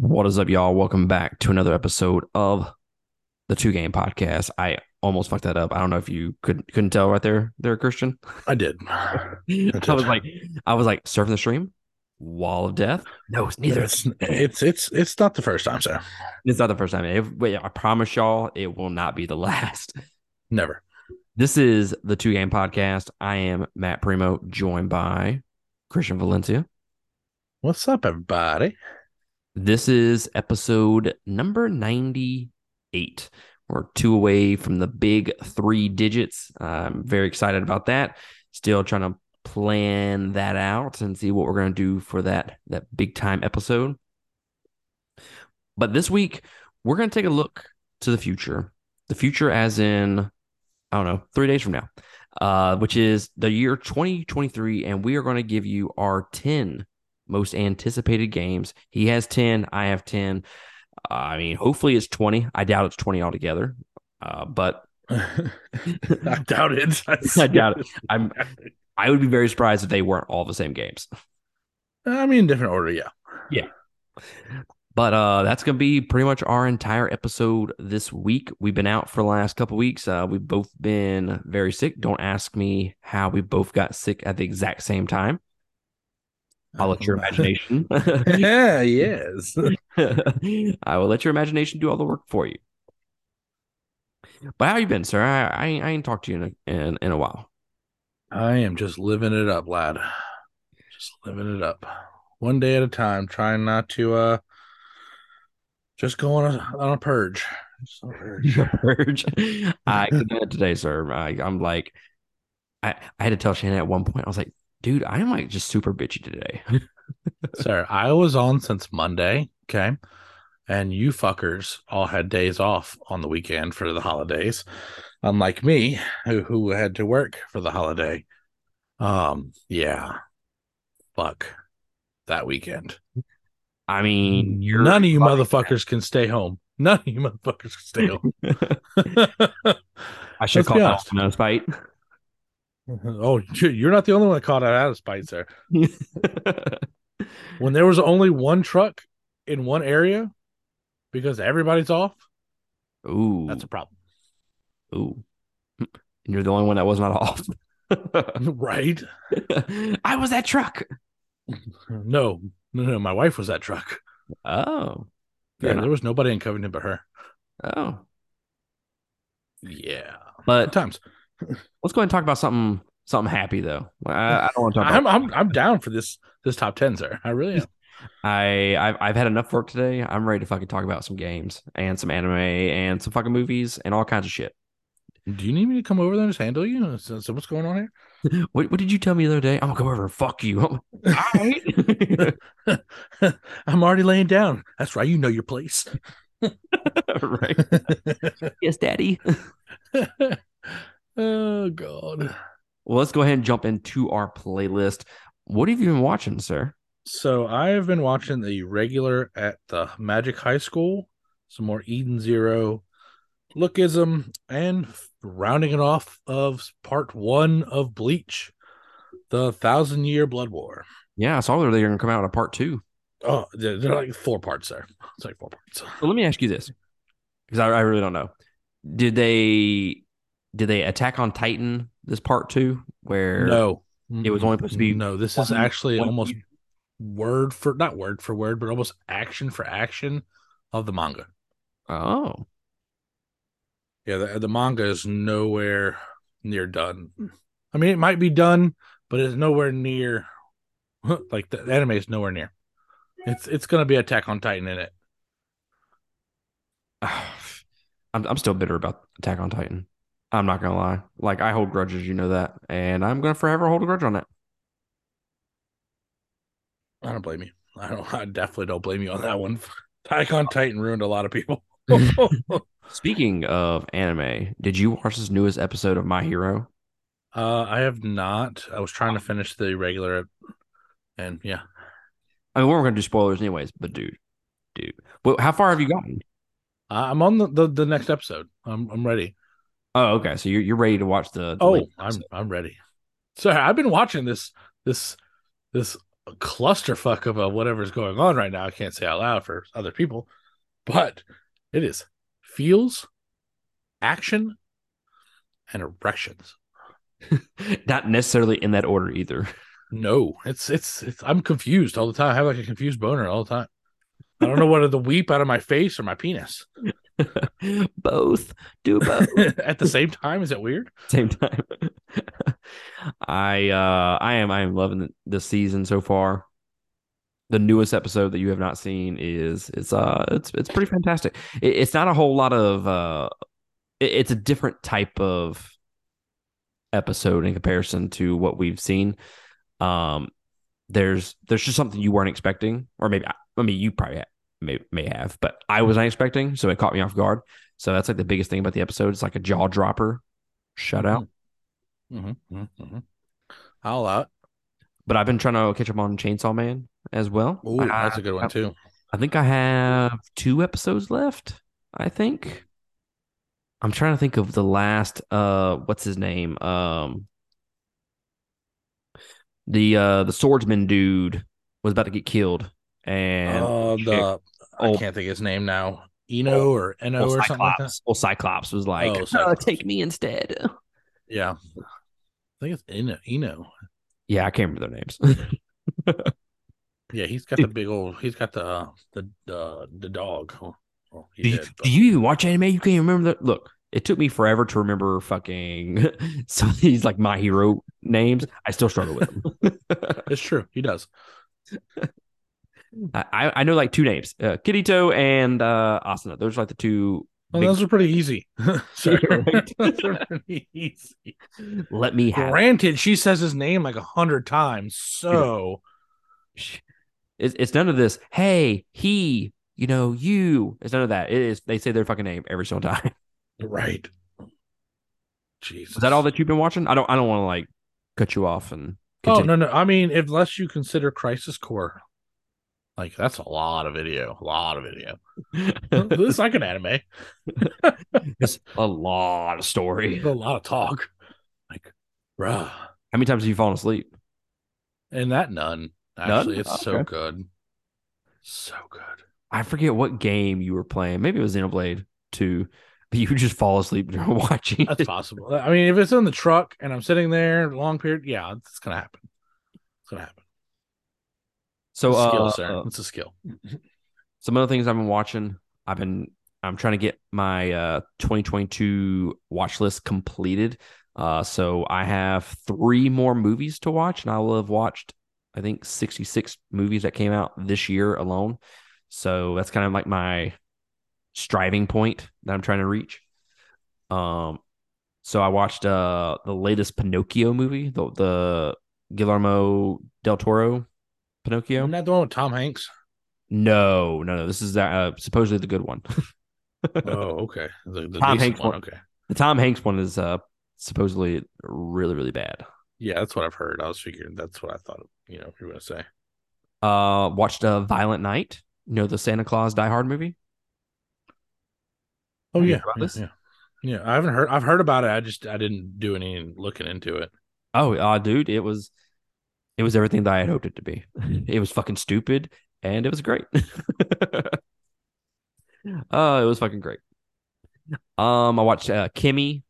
What is up, y'all? Welcome back to another episode of the Two Game Podcast. I almost fucked that up. I don't know if you could couldn't tell right there, there, Christian. I did. I was like, I was like, surfing the stream, wall of death. No, it's neither. It's it's it's it's not the first time, sir. It's not the first time. Wait, I promise y'all, it will not be the last. Never. This is the Two Game Podcast. I am Matt Primo, joined by Christian Valencia. What's up, everybody? This is episode number 98. We're two away from the big three digits. I'm very excited about that. Still trying to plan that out and see what we're going to do for that that big time episode. But this week, we're going to take a look to the future. The future as in I don't know, 3 days from now. Uh, which is the year 2023 and we are going to give you our 10 most anticipated games. He has 10, I have 10. Uh, I mean, hopefully it's 20. I doubt it's 20 altogether. Uh, but I doubt it. I doubt it. I'm I would be very surprised if they weren't all the same games. I mean, different order, yeah. Yeah. But uh that's gonna be pretty much our entire episode this week. We've been out for the last couple weeks. Uh we've both been very sick. Don't ask me how we both got sick at the exact same time. I'll let your imagination. yeah, yes. I will let your imagination do all the work for you. But how you been, sir? I I, I ain't talked to you in a, in, in a while. I am just living it up, lad. Just living it up. One day at a time, trying not to uh just go on a on a purge. Just a purge. purge. I could today, sir. I, I'm like, I, I had to tell Shannon at one point. I was like, dude, I'm like just super bitchy today. Sir, I was on since Monday. Okay. And you fuckers all had days off on the weekend for the holidays. Unlike me, who, who had to work for the holiday. Um, yeah. Fuck that weekend. I mean, none of you motherfuckers can stay home. None of you motherfuckers can stay home. I should Let's call that a spite. Oh, you- you're not the only one that caught it out of spite, sir. When there was only one truck in one area because everybody's off, Ooh, that's a problem. ooh. And you're the only one that was not off. right? I was that truck. No, no, no. My wife was that truck. Oh, Yeah, enough. there was nobody in Covington but her. oh. Yeah. Good But times. Let's go ahead and talk about something something happy though. I, I don't want to talk. I'm, About, I'm I'm down for this this top ten, sir. I really am. I I've, I've had enough work today. I'm ready to fucking talk about some games and some anime and some fucking movies and all kinds of shit. Do you need me to come over there and just handle you? So, so what's going on here? What what did you tell me the other day? I'm gonna come over and fuck you. I'm like, all right. I'm already laying down. That's right. You know your place. right. Yes, daddy. Oh God. Well, let's go ahead and jump into our playlist. What have you been watching, sir? So I have been watching the regular at the Magic High School, some more Eden Zero, Lookism, and rounding it off of part one of Bleach, the Thousand Year Blood War. Yeah, I saw that they're gonna come out a part two. Oh, they're, they're like four parts there. It's like four parts. So let me ask you this, because I, I really don't know. Did they did they attack on Titan this part two? Where No, It was only supposed to be no. This is actually almost year? word for not word for word, but almost action for action of the manga. Oh, Yeah, the, the manga is nowhere near done. I mean, it might be done, but it's nowhere near. Like the anime is nowhere near. It's it's gonna be Attack on Titan in it. I'm I'm still bitter about Attack on Titan. I'm not gonna lie. Like I hold grudges, you know that, and I'm gonna forever hold a grudge on it. I don't blame you. I don't. I definitely don't blame you on that one. Attack on Titan ruined a lot of people. Speaking of anime, did you watch this newest episode of My Hero? uh, I have not. I was trying to finish the regular, and yeah, I mean, we're gonna do spoilers anyways, but dude, dude, well, how far have you gotten? I- I'm on the, the, the next episode. I'm I'm ready. Oh, okay. So you're you're ready to watch the. the Oh, I'm. I'm ready. So I've been watching this this this clusterfuck of a whatever's going on right now. I can't say out loud for other people, but it is feels, action, and erections. Not necessarily in that order either. No, it's, it's it's I'm confused all the time. I have like a confused boner all the time. I don't know whether to weep out of my face or my penis both. Do both. at the same time. Is that weird? same time. I uh I am I am loving the season so far. The newest episode that you have not seen is it's uh it's it's pretty fantastic. It, it's not a whole lot of uh it, it's a different type of episode in comparison to what we've seen. Um there's there's just something you weren't expecting or maybe I mean you probably may may have, but I wasn't expecting, so it caught me off guard. So that's like the biggest thing about the episode. It's like a jaw dropper shutout. Mm-hmm. Mm-hmm. Mm-hmm. I'll allow it. But I've been trying to catch up on Chainsaw Man as well. Oh, that's a good one too. I think I have two episodes left. I think. I'm trying to think of the last uh what's his name? Um the uh the swordsman dude was about to get killed and uh, the I can't think his name now. Eno or Eno or something like that. Well, Cyclops was like, oh, Cyclops. "Take me instead." Yeah, I think it's Eno. Eno. Yeah, I can't remember their names. yeah, he's got the big old. He's got the uh, the the the dog. Well, do, did, do, you even watch anime? You can't remember that. Look, it took me forever to remember fucking some of these like my hero names. I still struggle with them. it's true. He does. I, I know like two names, uh, Kirito and uh, Asuna. Those are like the two. Well, big... those are pretty easy. those are pretty easy. Let me have. Granted, it. she says his name like a hundred times, so it's, it's none of this. Hey, he, you know, you. It's none of that. It is. They say their fucking name every single time. Right. Jesus. Is that all that you've been watching? I don't. I don't want to like cut you off and. Continue. Oh no no! I mean, unless you consider Crisis Core like that's a lot of video, a lot of video. this is like an anime. it's a lot of story, a lot of talk. Like, bruh. How many times have you fallen asleep? And that none. Actually, none? it's so good, so good. I forget what game you were playing. Maybe it was Xenoblade Two. But you just fall asleep during watching. That's possible. I mean, if it's in the truck and I'm sitting there long period, yeah, it's gonna happen. It's gonna happen. So it's a skill, uh, sir. Uh, it's a skill. some other things I've been watching. I've been I'm trying to get my uh 2022 watch list completed. Uh so I have three more movies to watch, and I will have watched I think 66 movies that came out this year alone. So that's kind of like my striving point that I'm trying to reach. Um so I watched uh the latest Pinocchio movie, the the Guillermo del Toro Pinocchio? That the one with Tom Hanks? No, no, no. This is uh, supposedly the good one. oh, okay. The, the Tom Hanks one, one. Okay. The Tom Hanks one is uh supposedly really, really bad. Yeah, that's what I've heard. I was figuring that's what I thought. You know, you were gonna say. Uh, watched a uh, Violent Night. You know the Santa Claus Die Hard movie. Oh yeah, yeah, yeah, yeah. I haven't heard. I've heard about it. I just I didn't do any looking into it. Oh, uh, dude, it was it was everything that I had hoped it to be. It was fucking stupid and it was great. Uh, it was fucking great. Um, I watched uh, Kimi,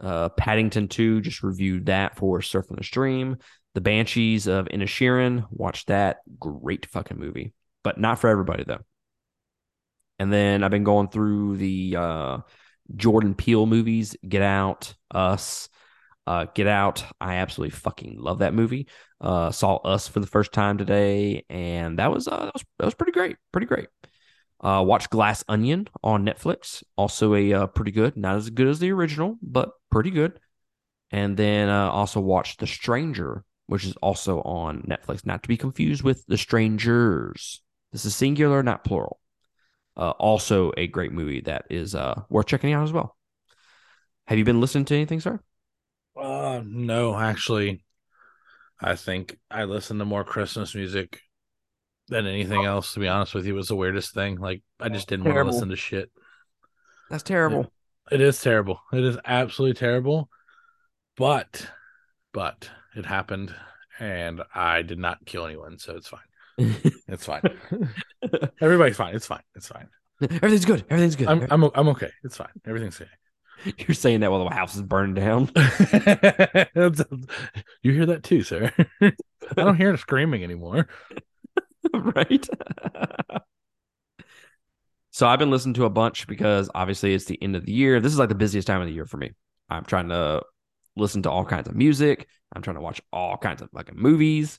uh, Paddington 2, just reviewed that for Surf on the Stream. The Banshees of Inisherin, watched that. Great fucking movie, but not for everybody though. And then I've been going through the uh, Jordan Peele movies, Get Out, Us, uh, Get Out, I absolutely fucking love that movie. Uh, saw Us for the first time today, and that was uh, that was that was pretty great, pretty great. Uh, watched Glass Onion on Netflix, also a uh, pretty good, not as good as the original, but pretty good. And then uh, also watched The Stranger, which is also on Netflix, not to be confused with The Strangers. This is singular, not plural. Uh, also a great movie that is uh, worth checking out as well. Have you been listening to anything, sir? Uh, no, actually, I think I listen to more Christmas music than anything else. To be honest with you, it was the weirdest thing. Like I just didn't terrible. want to listen to shit. That's terrible. It, it is terrible. It is absolutely terrible. But, but it happened, and I did not kill anyone, so it's fine. It's fine. Everybody's fine. It's fine. It's fine. Everything's good. Everything's good. I'm I'm I'm okay. It's fine. Everything's okay. You're saying that while the house is burned down. you hear that too, sir? I don't hear screaming anymore. right? so I've been listening to a bunch because obviously it's the end of the year. This is like the busiest time of the year for me. I'm trying to listen to all kinds of music. I'm trying to watch all kinds of fucking movies.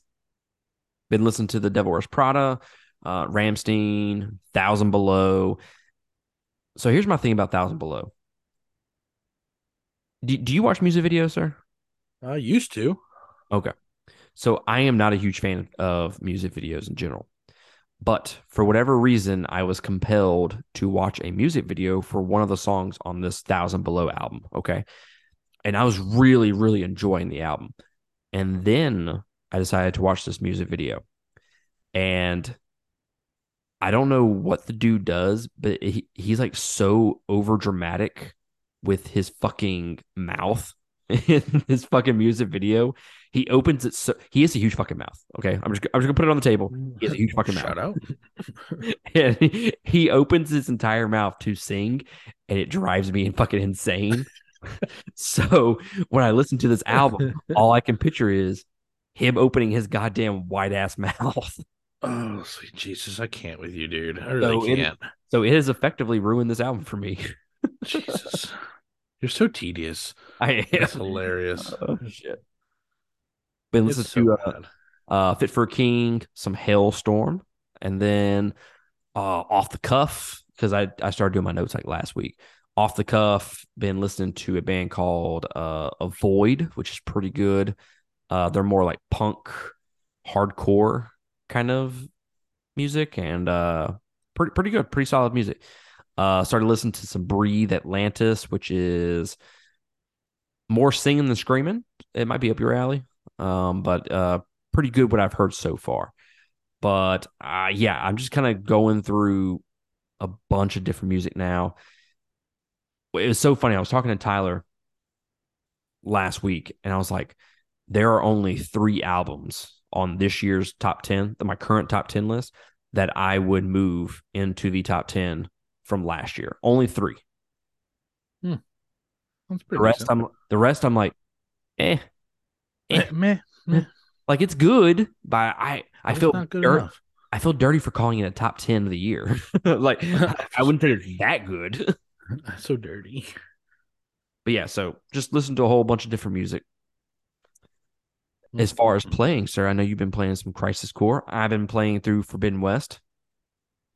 Been listening to The Devil Wears Prada, uh, Rammstein, Thousand Below. So here's my thing about Thousand Below. Do, do you watch music videos, sir? I used to. Okay. So I am not a huge fan of music videos in general. But for whatever reason, I was compelled to watch a music video for one of the songs on this Thousand Below album. Okay. And I was really, really enjoying the album. And then I decided to watch this music video. And I don't know what the dude does, but he, he's like so over dramatic with his fucking mouth in his fucking music video. He opens it so he has a huge fucking mouth. Okay. I'm just I'm just gonna put it on the table. He has a huge fucking Shout mouth. out. and he, he opens his entire mouth to sing, and it drives me fucking insane. so when I listen to this album, all I can picture is him opening his goddamn white ass mouth. Oh, sweet Jesus. I can't with you, dude. I really So can't. So it has effectively ruined this album for me. Jesus. You're so tedious. I am. That's hilarious. Oh, shit. Been listening so to uh, uh, Fit for a King, some Halestorm, and then uh, off the cuff because I I started doing my notes like last week. Off the cuff, been listening to a band called uh, Avoid, which is pretty good. Uh, they're more like punk, hardcore kind of music, and uh, pretty pretty good, pretty solid music. Uh, started listening to some Breathe Atlantis, which is more singing than screaming. It might be up your alley, um, but uh, pretty good what I've heard so far. But uh, yeah, I'm just kind of going through a bunch of different music now. It was so funny. I was talking to Tyler last week, and I was like, there are only three albums on this year's top 10, my current top 10 list, that I would move into the top 10 from last year. Only three. That's The rest, decent. I'm the rest, I'm like, eh, eh. Meh, meh. like it's good, but I I It's feel good dirt, enough. I feel dirty for calling it a top 10 of the year. like I wouldn't say it's that good. So dirty. But yeah, so just listen to a whole bunch of different music. As far as Mm-hmm. playing, sir, I know you've been playing some Crisis Core. I've been playing through Forbidden West.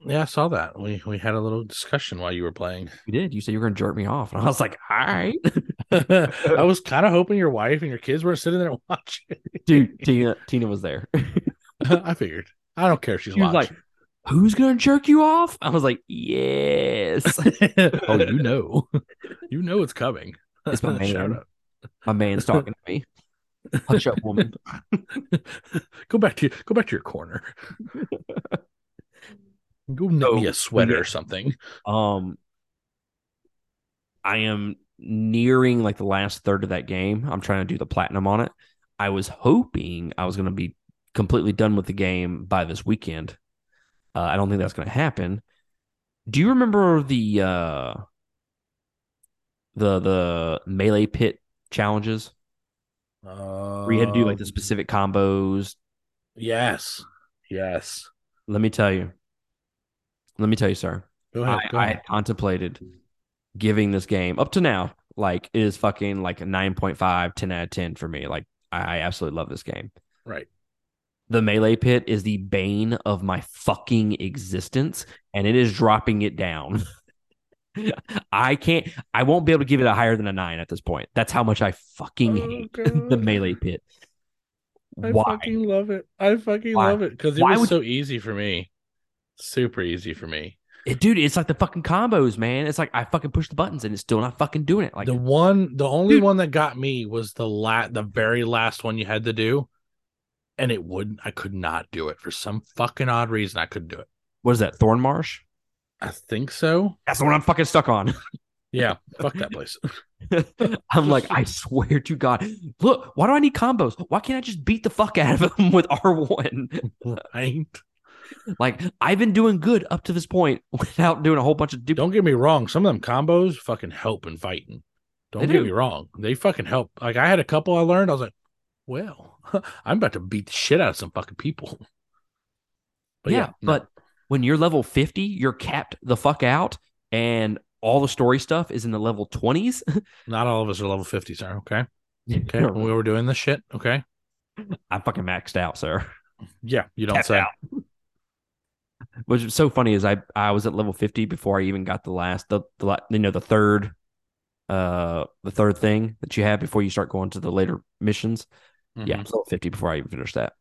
Yeah, I saw that. We we had a little discussion while you were playing. You did. You said you were gonna jerk me off. And I was like, all right. I was kind of hoping your wife and your kids were sitting there watching. Dude, Tina Tina was there. I figured. I don't care if she's She was like. Who's gonna jerk you off? I was like, Yes. oh, you know, you know it's coming. It's my man. My man's talking to me. Hush up, woman. go back to go back to your corner. Go knit me a sweater yeah. or something. Um, I am nearing like the last third of that game. I'm trying to do the platinum on it. I was hoping I was going to be completely done with the game by this weekend. Uh, I don't think that's going to happen. Do you remember the uh, the the melee pit challenges Uh, where you had to do like the specific combos? Yes, yes. Let me tell you. Let me tell you, sir. Go ahead. I, go ahead. had contemplated giving this game up to now, like it is fucking like a 9.5, 10 out of 10 for me. Like I, I absolutely love this game. Right. The melee pit is the bane of my fucking existence, and it is dropping it down. I can't I won't be able to give it a higher than a nine at this point. That's how much I fucking Oh, hate God. the melee pit. I Why? fucking love it. I fucking Why? love it because it Why was would- so easy for me. Super easy for me. It- dude, it's like the fucking combos, man. It's like I fucking push the buttons and it's still not fucking doing it. Like the one, the only Dude. one that got me was the lat, the very last one you had to do, and it wouldn't. I could not do it for some fucking odd reason. I couldn't do it. what is that? Thorn Marsh? I think so. That's the one I'm fucking stuck on. Yeah, fuck that place. I'm like, I swear to God, look, why do I need combos? Why can't I just beat the fuck out of them with R1? Right? Like, I've been doing good up to this point without doing a whole bunch of. Du- Don't get me wrong. Some of them combos fucking help in fighting. Don't get me wrong. They fucking help. Like I had a couple I learned. I was like, well, I'm about to beat the shit out of some fucking people. But yeah, yeah, no. but when you're level 50, you're capped the fuck out, and all the story stuff is in the level 20s. not all of us are level 50, sir. Okay. Okay. When we were doing this shit. Okay. I'm fucking maxed out, sir. Yeah. You don't say. out. Which is so funny is I I was at level 50 before I even got the last the, the you know the third uh the third thing that you have before you start going to the later missions. Yeah, I Mhm. was level 50 before I even finished that.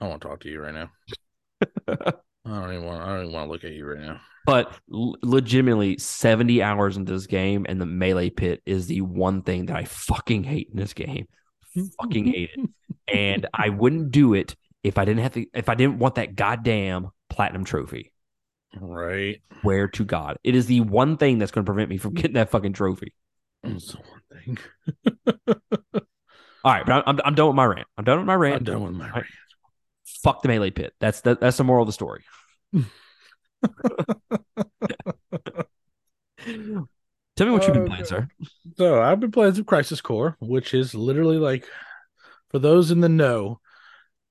I want to talk to you right now. I don't even want. I don't even want to look at you right now. But l- legitimately 70 hours into this game and the melee pit is the one thing that I fucking hate in this game. fucking hate it. And I wouldn't do it if I didn't have to if I didn't want that goddamn platinum trophy. Right. Where to God. It is the one thing that's going to prevent me from getting that fucking trophy. That's the one thing. All right, but I'm, I'm, done with my rant. I'm done with my rant. I'm done with my rant. Fuck the melee pit. That's that's the moral of the story. Tell me what you've been oh, playing, sir. So I've been playing some Crisis Core, which is literally like, for those in the know,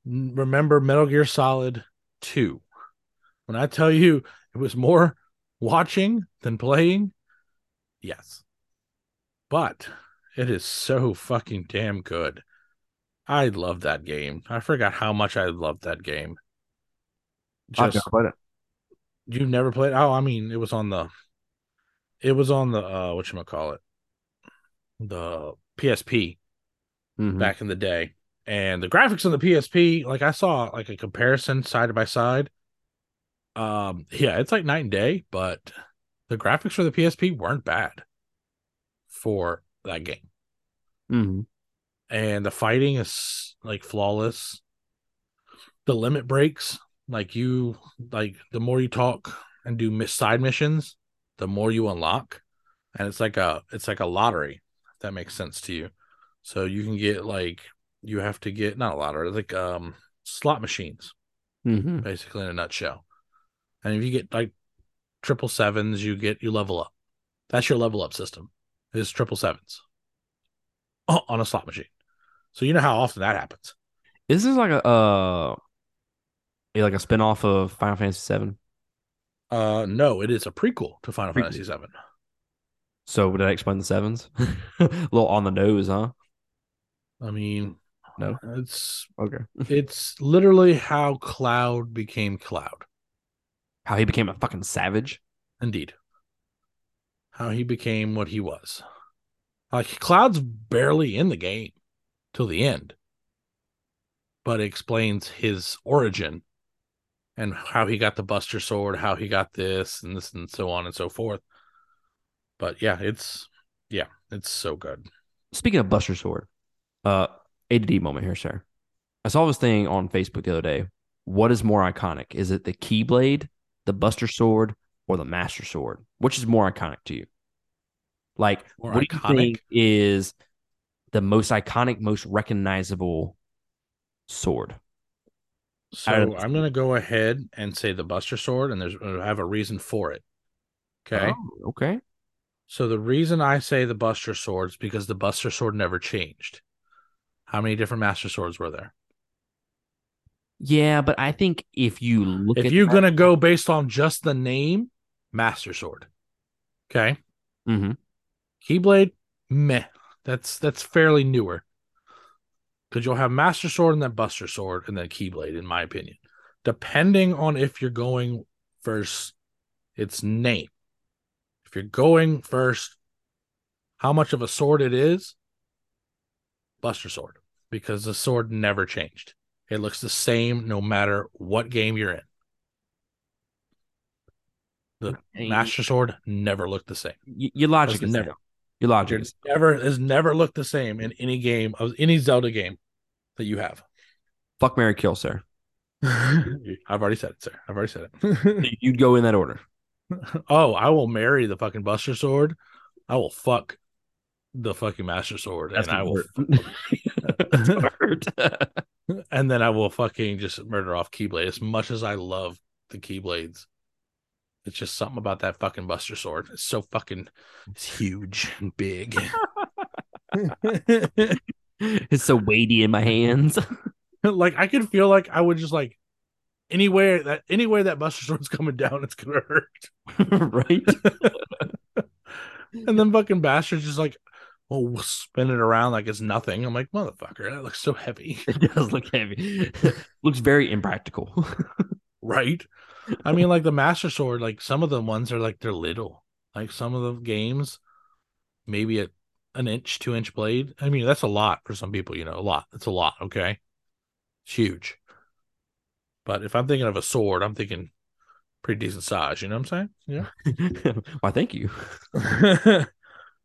remember Metal Gear Solid 2. When I tell you it was more watching than playing, yes. But it is so fucking damn good. I love that game. I forgot how much I loved that game. Just it. you never played? Oh, I mean, it was on the, it was on the uh, what you call it, the PSP Mhm. back in the day, and the graphics on the PSP, like I saw like a comparison side by side. Um, yeah, it's like night and day, but the graphics for the PSP weren't bad for that game, Mhm. and the fighting is like flawless. The limit breaks, like you, like the more you talk and do miss side missions, the more you unlock, and it's like a it's like a lottery. If that makes sense to you. So you can get like you have to get not a lottery, like um slot machines, Mhm. basically in a nutshell. And if you get like triple sevens, you get you level up. That's your level up system. Is triple sevens Oh, on a slot machine. So you know how often that happens. Is this like a uh like a spinoff of Final Fantasy VII? Uh no, it is a prequel to Final Prequel. Fantasy VII. So did I explain the sevens? a little on the nose, huh? I mean, No. it's Okay. it's literally how Cloud became Cloud. How he became a fucking savage. Indeed. How he became what he was. Like Cloud's barely in the game till the end. But it explains his origin and how he got the Buster Sword, how he got this and this and so on and so forth. But yeah, it's yeah, it's so good. Speaking of Buster Sword, uh, ADD moment here, sir. I saw this thing on Facebook the other day. What is more iconic? Is it the Keyblade, the Buster Sword, or the Master Sword? Which is more iconic to you? Like, More what do you think is the most iconic, most recognizable sword? So I'm gonna go ahead and say the Buster Sword, and there's I have a reason for it. Okay. Oh, okay. So the reason I say the Buster Sword is because the Buster Sword never changed. How many different Master Swords were there? Yeah, but I think if you look if you're gonna go based on just the name, Master Sword. Okay. mm-hmm. Keyblade, meh. That's that's fairly newer. Because you'll have Master Sword and then Buster Sword and then Keyblade, in my opinion. Depending on if you're going first, its name. If you're going first, how much of a sword it is, Buster Sword. Because the sword never changed. It looks the same no matter what game you're in. The Master Sword never looked the same. Y- your logic is never. never. Your logic is never has never looked the same in any game of any Zelda game that you have. fuck marry Kill, sir. I've already said it, sir. I've already said it. You'd go in that order. oh, I will marry the fucking Buster Sword. I will fuck the fucking Master Sword, That's and I will. and then I will fucking just murder off Keyblade. As much as I love the Keyblades, it's just something about that fucking Buster Sword. It's so fucking, it's huge and big. it's so weighty in my hands. like I can feel like I would just like anywhere that anywhere that Buster Sword's coming down, it's gonna hurt. right? And then fucking Bastard's just like, well, we'll spin it around like it's nothing. I'm like, motherfucker, that looks so heavy. It does look heavy. Looks very impractical. right? I mean, like the Master Sword, like some of the ones are like they're little. Like some of the games, maybe a an inch, two inch blade. I mean, that's a lot for some people, you know, a lot. It's a lot, okay? It's huge. But if I'm thinking of a sword, I'm thinking pretty decent size, you know what I'm saying? Yeah. Why, thank you.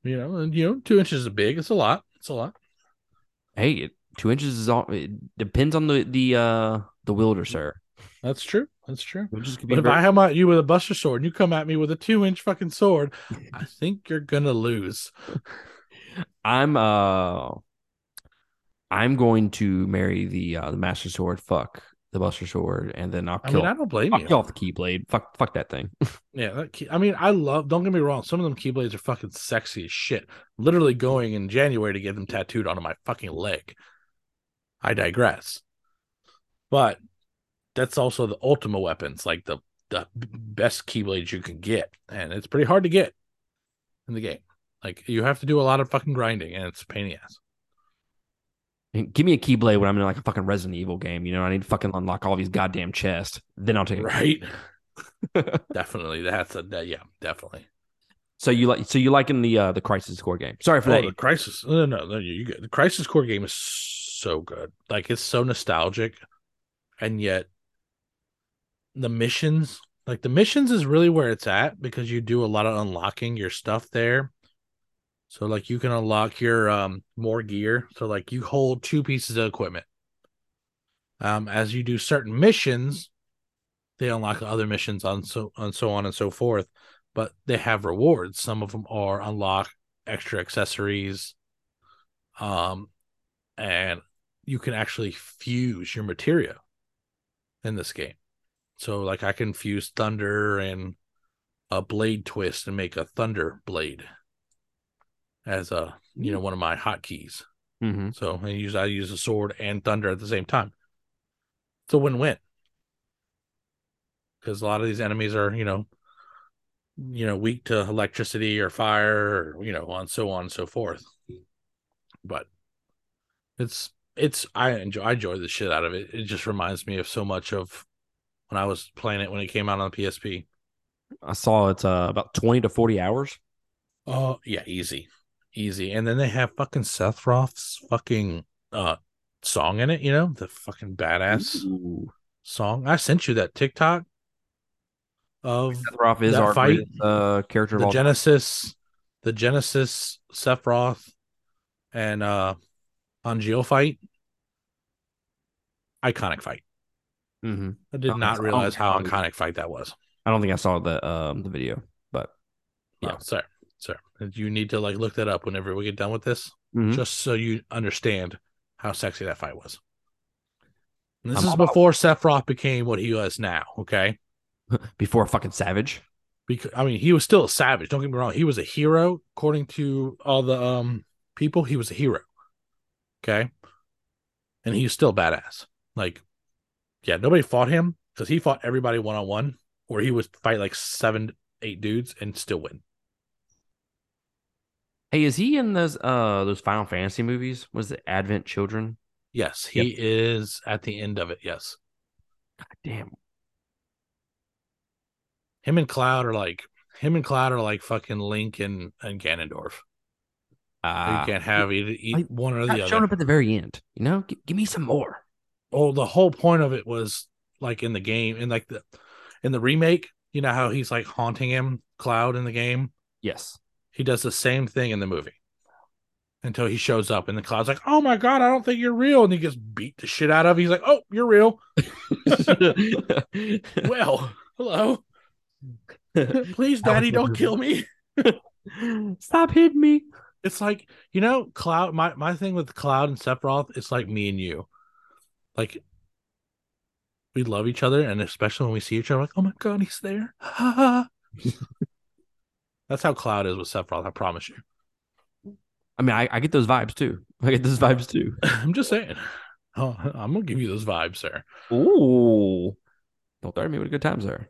You know, and you know, two inches is big. It's a lot. It's a lot. Hey, it- two inches is all. It depends on the the uh the wielder, sir. That's true. That's true. Two inches could be But if very- I come at you with a Buster Sword and you come at me with a two inch fucking sword, I think you're gonna lose. I'm uh I'm going to marry the uh the master sword. Fuck the buster sword, and then I'll I kill. mean, I don't blame I'll you. kill off the keyblade. Fuck, fuck that thing. Yeah, that key, I mean, I love. Don't get me wrong. Some of them keyblades are fucking sexy as shit. Literally going in January to get them tattooed onto my fucking leg. I digress. But that's also the ultimate weapons, like the the best keyblades you can get, and it's pretty hard to get in the game. Like you have to do a lot of fucking grinding, and it's a pain in the ass. Give me a keyblade when I'm in like a fucking Resident Evil game. You know, I need to fucking unlock all these goddamn chests. Then I'll take it. Right? definitely. That's a that, yeah, definitely. So you like so you liking the uh the Crisis Core game? Sorry for Oh, that. the Crisis. No, no, no. You, you get the Crisis Core game is so good. Like it's so nostalgic, and yet the missions, like the missions, is really where it's at because you do a lot of unlocking your stuff there. So like you can unlock your um more gear. So like you hold two pieces of equipment. Um, as you do certain missions, they unlock other missions on so on so on and so forth. But they have rewards. Some of them are unlock extra accessories um and you can actually fuse your materia in this game so like i can fuse thunder and a blade twist and make a thunder blade as a you know one of my hotkeys. Mm-hmm. so i use i use a sword and thunder at the same time. It's a win-win. Because a lot of these enemies are you know you know weak to electricity or fire or you know on so on and so forth. But it's it's i enjoy i enjoy the shit out of it. It just reminds me of so much of when i was playing it when it came out on the psp I saw it's uh about twenty to forty hours. oh yeah easy easy and then they have fucking Sephiroth's fucking uh song in it you know the fucking badass Ooh. song i sent you that tiktok of Sephiroth is our fight, greatest, uh character the all time. Genesis, the Genesis Sephiroth and uh Angeal fight. Iconic fight. Mhm. I did Oh, not realize oh, how oh. iconic fight that was. I don't think I saw the um the video, but Yeah, sir, sir. You need to like look that up whenever we get done with this, Mhm. just so you understand how sexy that fight was. And this I'm is about- before Sephiroth became what he was now. Okay, before fucking Savage. because I mean he was still a savage. Don't get me wrong; he was a hero according to all the um people. He was a hero. Okay, and he's still badass. Like, yeah, nobody fought him because he fought everybody one on one, where he would fight like seven, eight dudes and still win. Hey, is he in those uh those Final Fantasy movies? Was it Advent Children? Yes, he is at the end of it. Yes, God Damn. him and Cloud are like him and Cloud are like fucking Link and and Ganondorf. Uh, you can't have either eat like, one or the other. showing up at the very end. You know, G- give me some more. Oh, the whole point of it was like in the game, in like the in the remake. You know how he's like haunting him, Cloud, in the game. Yes. He does the same thing in the movie until he shows up, and the Cloud's like, "Oh my god, I don't think you're real," and he gets beat the shit out of. He's like, "Oh, you're real." well, hello. Please, Daddy, don't kill me. Stop hitting me. It's like you know, Cloud. My my thing with Cloud and Sephiroth, it's like me and you. Like we love each other, and especially when we see each other, like, oh my god, he's there. That's how Cloud is with Sephiroth. I promise you. I mean, I, I get those vibes too. I get those vibes too. I'm just saying. Oh, I'm gonna give you those vibes, sir. Ooh. Don't threaten me with a good time, sir.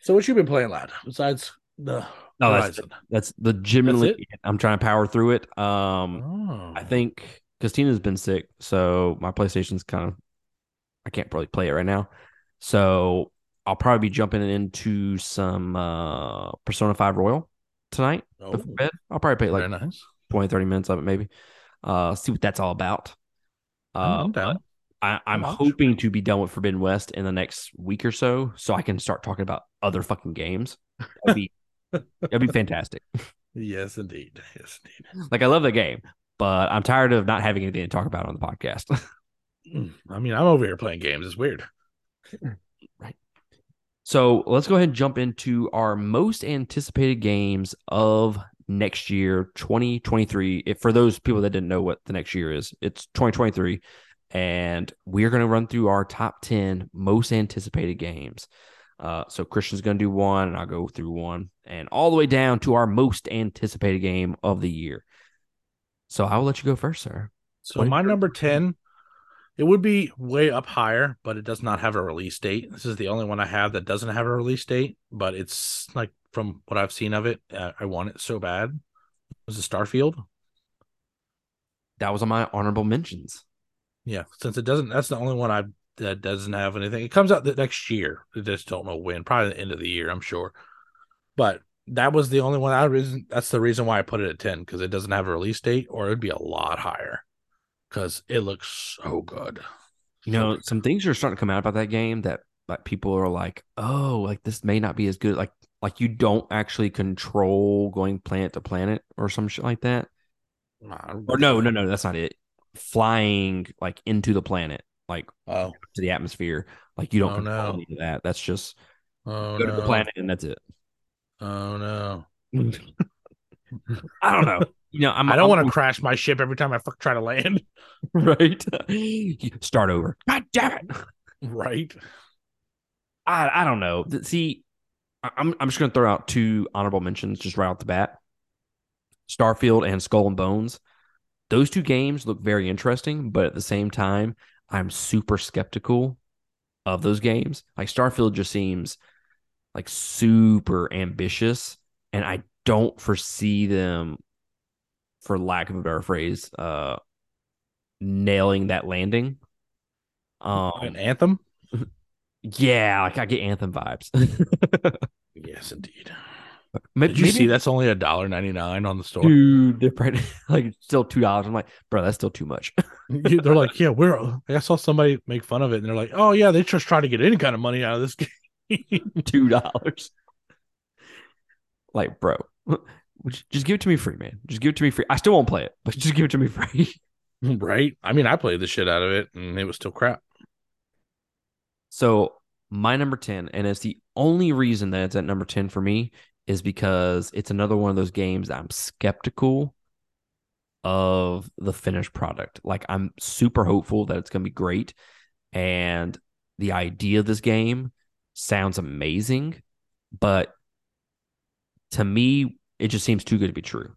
so what you been playing, lad? Besides the no, that's, Horizon? that's legitimately That's I'm trying to power through it. Um Oh. I think because Tina's been sick, so my PlayStation's kind of I can't really play it right now. So I'll probably be jumping into some uh Persona 5 Royal tonight Oh, before bed. I'll probably play like nice. 20, 30 minutes of it maybe. Uh see what that's all about. I'm- Uh, I'm down. I, I'm Watch. hoping to be done with Forbidden West in the next week or so, so I can start talking about other fucking games. That'd be that'd be fantastic. Yes, indeed. Yes, indeed. Like I love the game, but I'm tired of not having anything to talk about on the podcast. Mm, I mean, I'm over here playing games. It's weird. So let's go ahead and jump into our most anticipated games of next year, 2023. If for those people that didn't know what the next year is, it's 2023, and we're going to run through our top 10 most anticipated games. Uh, so Christian's going to do one, and I'll go through one, and all the way down to our most anticipated game of the year. So I will let you go first, sir. So What my number 10, it would be way up higher, but it does not have a release date. This is the only one I have that doesn't have a release date, but it's like from what I've seen of it, uh, I want it so bad. Was it Starfield? That was on my honorable mentions. Yeah, since it doesn't, that's the only one I that doesn't have anything. It comes out the next year. I just don't know when. Probably the end of the year, I'm sure. But that was the only one. I reason that's the reason why I put it at ten because it doesn't have a release date, or it'd be a lot higher because it looks so good. You know, good. some things are starting to come out about that game that like people are like, oh, like this may not be as good. Like, like you don't actually control going planet to planet or some shit like that. Nah, Or no, no, no, that's not it. Flying like into the planet, like Oh, to the atmosphere. Like you don't Oh, control no. any of that. That's just oh go no. to the planet and that's it. Oh no. I don't know. You know, I'm, I'm, do not want to crash my ship every time I fuck try to land. right. Start over. God damn it. right. I I don't know. See, I'm I'm just gonna throw out two honorable mentions just right off the bat. Starfield and Skull and Bones. Those two games look very interesting, but at the same time, I'm super skeptical of those games. Like Starfield just seems like super ambitious, and I don't foresee them, for lack of a better phrase, uh, nailing that landing. Um, An anthem. yeah, like I get Anthem vibes. Yes, indeed. maybe, Did you maybe- see that's only a dollar ninety nine on the store? dude? They're probably like still two dollars. I'm like, bro, that's still too much. They're like, yeah, we're. I saw somebody make fun of it, and they're like, oh yeah, they're just trying to get any kind of money out of this game. two dollars. Like, bro, just just give it to me free, man. Just give it to me free. I still won't play it, but just give it to me free. right? I mean, I played the shit out of it, and it was still crap. So my number 10, and it's the only reason that it's at number 10 for me is because it's another one of those games that I'm skeptical of the finished product. Like I'm super hopeful that it's gonna be great. And the idea of this game sounds amazing, but to me, it just seems too good to be true.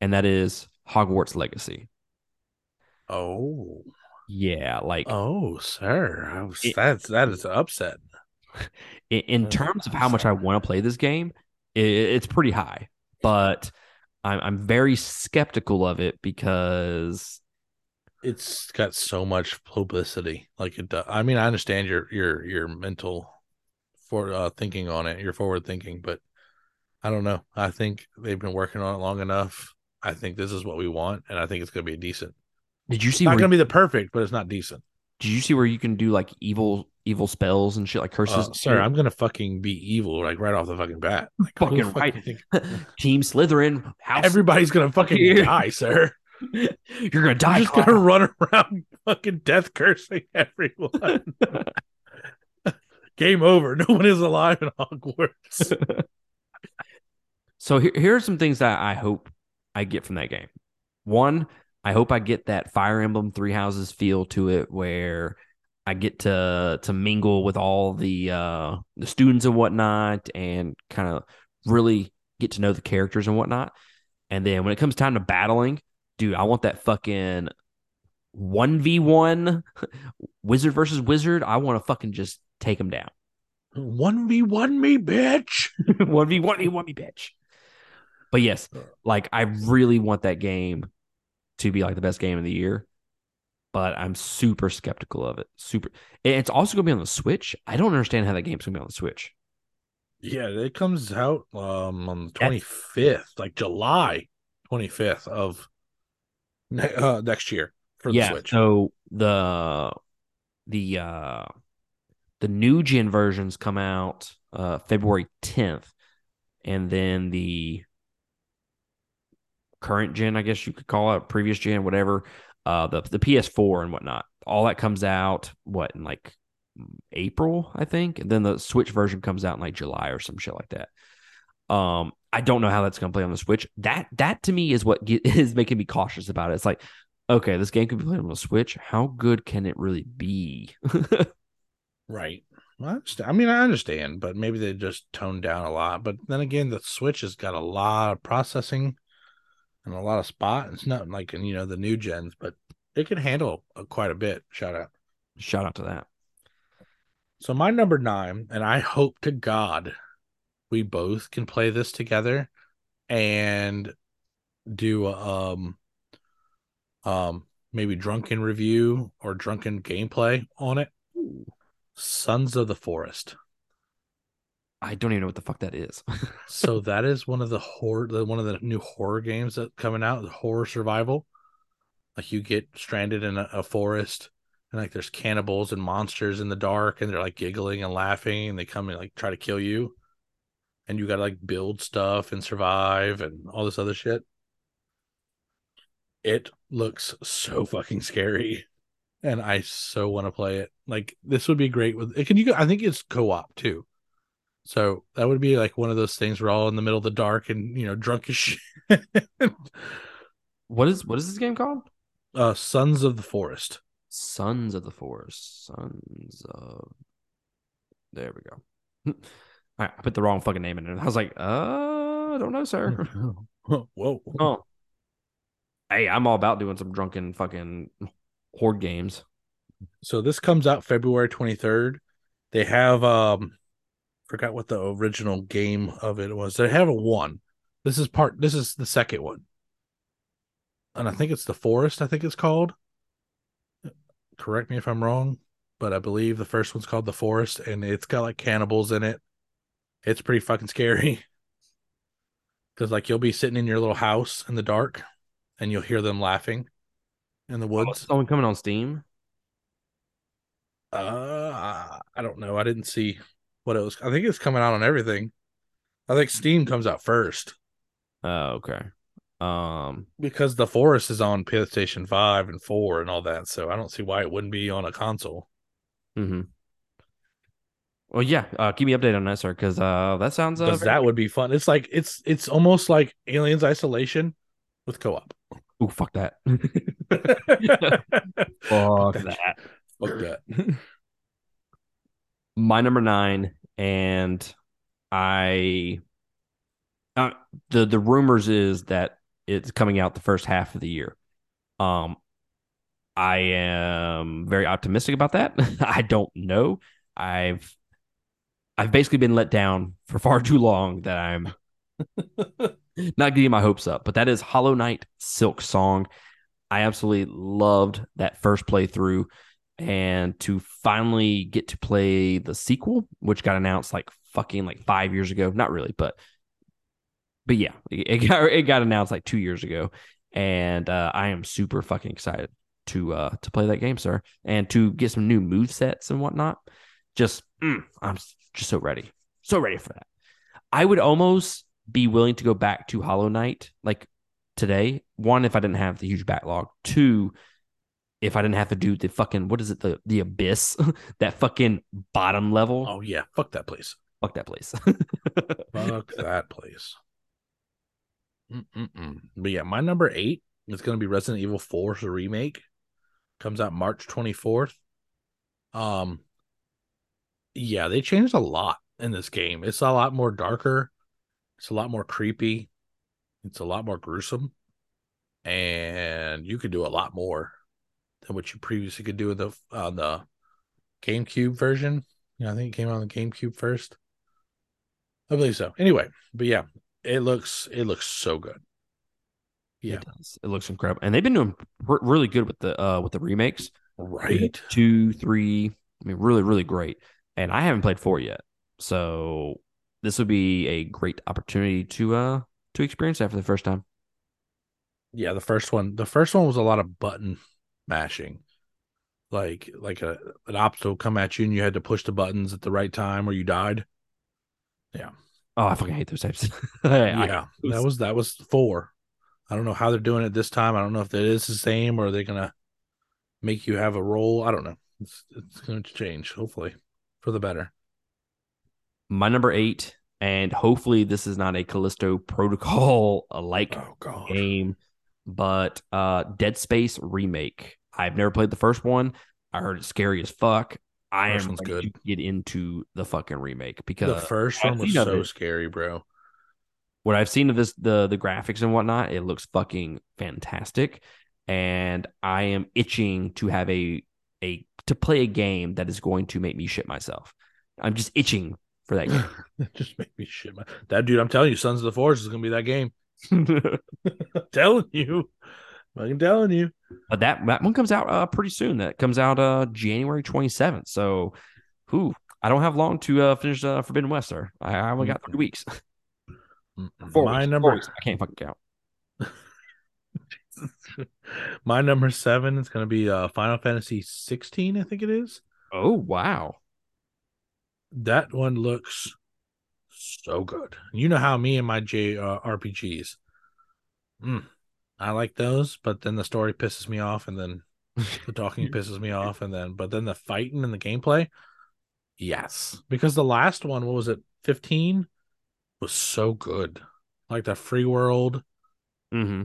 And that is Hogwarts Legacy. Oh, Yeah, like oh, sir, I was, It- that's that is an upset. in, in terms of how much I want to play this game, it, it's pretty high. But I'm I'm very skeptical of it because It's got so much publicity. Like it does. I mean, I understand your your your mental for uh thinking on it, your forward thinking, but I don't know. I think they've been working on it long enough. I think this is what we want, and I think it's gonna be decent. did you It's see not where, gonna be the perfect, but it's not decent. did you see where you can do like evil evil spells and shit like curses? Uh, sir. I'm gonna fucking be evil like right off the fucking bat. Like, Fucking right. think- Team Slytherin. House. Everybody's gonna fucking die, sir. You're gonna die. I'm just gonna run around fucking death cursing everyone. Game over. No one is alive in Hogwarts. So here, here are some things that I hope I get from that game. One, I hope I get that Fire Emblem Three Houses feel to it, where I get to to mingle with all the uh, the students and whatnot, and kind of really get to know the characters and whatnot. And then when it comes time to battling, dude, I want that fucking one v one wizard versus wizard. I want to fucking just take them down. One v one me, bitch. One v one me, one me, bitch. But yes, like I really want that game to be like the best game of the year. But I'm super skeptical of it. Super. It's also gonna be on the Switch. I don't understand how that game's gonna be on the Switch. Yeah, it comes out um on the twenty fifth, like July twenty fifth of ne- uh, next year for the yeah. Switch. So the the uh the new gen versions come out uh February 10th, and then the current gen, I guess you could call it previous gen, whatever. Uh, the the PS4 and whatnot, all that comes out what in like April, I think, and then the Switch version comes out in like July or some shit like that. Um, I don't know how that's gonna play on the Switch. That that to me is what get, is making me cautious about it. It's like, okay, this game could be played on the Switch. How good can it really be? Right. I. I mean, I understand, but maybe they just toned down a lot. But then again, the Switch has got a lot of processing and a lot of spot. It's not like in you know the new gens, but it can handle uh, quite a bit. Shout out. Shout out to that. So my number nine, and I hope to God we both can play this together and do um um maybe drunken review or drunken gameplay on it. Sons of the Forest. I don't even know what the fuck that is. so that is one of the horror the one of the new horror games that coming out, the horror survival. Like you get stranded in a, a forest and like there's cannibals and monsters in the dark and they're like giggling and laughing and they come and like try to kill you. And you gotta like build stuff and survive and all this other shit. It looks so fucking scary. And I so want to play it. Like this would be great with it can you I think it's co-op too. So that would be like one of those things we're all in the middle of the dark and you know drunk as shit. what is what is this game called? uh Sons of the Forest. Sons of the Forest. Sons of. There we go. I put the wrong fucking name in it. I was like, uh, I don't know, sir. Whoa. oh. Hey, I'm all about doing some drunken fucking horde games. So this comes out February 23rd. They have um forgot what the original game of it was. They have a one. This is part this is the second one. And I think it's the forest, I think it's called. Correct me if I'm wrong, but I believe the first one's called the forest and it's got like cannibals in it. It's pretty fucking scary. Cause like you'll be sitting in your little house in the dark and you'll hear them laughing in the Oh, woods. it's only coming on Steam. Uh, I don't know. I didn't see what it was. I think it's coming out on everything. I think Steam comes out first Oh, okay. Um, because The Forest is on PlayStation 5 and 4 and all that. So I don't see why it wouldn't be on a console. hmm Well, yeah. Uh, keep me updated on that, sir, because uh, that sounds uh, that would be fun. It's like it's it's almost like Aliens Isolation with co-op. Ooh, fuck that. Fuck that. Fuck that. my number nine, and I uh, the the rumors is that it's coming out the first half of the year. Um, I am very optimistic about that. I don't know. I've I've basically been let down for far too long that I'm not getting my hopes up. But that is Hollow Knight Silksong. I absolutely loved that first playthrough and to finally get to play the sequel, which got announced like fucking like five years ago. Not really, but but yeah, it got it got announced like two years ago, and uh, I am super fucking excited to uh to play that game, sir, and to get some new move sets and whatnot. Just mm, I'm just so ready, so ready for that. I would almost be willing to go back to Hollow Knight like today. One, if I didn't have the huge backlog. Two, if I didn't have to do the fucking what is it the the abyss that fucking bottom level. Oh yeah, fuck that place. Fuck that place. Fuck that place. Mm-mm-mm. But yeah, my number eight is going to be Resident Evil 4 the remake. Comes out March 24th. Um, yeah, they changed a lot in this game. It's a lot more darker. It's a lot more creepy. It's a lot more gruesome, and you could do a lot more than what you previously could do with the on the GameCube version. I think it came out on the GameCube first. I believe so. Anyway, but yeah, it looks it looks so good. Yeah, it does. It looks incredible, and they've been doing really good with the uh with the remakes. Right, two, three. I mean, really, really great. And I haven't played four yet, so this would be a great opportunity to uh to experience that for the first time. Yeah, the first one. The first one was a lot of button mashing. Like like a an obstacle come at you and you had to push the buttons at the right time or you died. Yeah. Oh, I fucking hate those types. yeah, I, that was that was four. I don't know how they're doing it this time. I don't know if it is the same or are they gonna make you have a role. I don't know. It's it's going to change, hopefully, for the better. My number eight, and hopefully this is not a Callisto Protocol like oh, game, but uh Dead Space remake. I've never played the first one. I heard it's scary as fuck. I am ready good. to get into the fucking remake because the first one was so scary, bro. What I've seen of this, the the graphics and whatnot, it looks fucking fantastic, and I am itching to have a a to play a game that is going to make me shit myself. I'm just itching for that game. just make me shit my that dude. I'm telling you, Sons of the Forest is gonna be that game. Telling you. I'm telling you. But that that one comes out uh, pretty soon. That comes out uh January 27th. So, who I don't have long to uh, finish uh, Forbidden West, sir. I, I only got three weeks. Four My weeks, number, weeks. I can't fucking count. My number seven is going to be uh, Final Fantasy 16, I think it is. Oh, wow. That one looks so good. You know how me and my J uh, RPGs. Mm, I like those, but then the story pisses me off, and then the talking pisses me off, and then but then the fighting and the gameplay, yes, because the last one, what was it, fifteen, was so good, like the free world. Mm-hmm.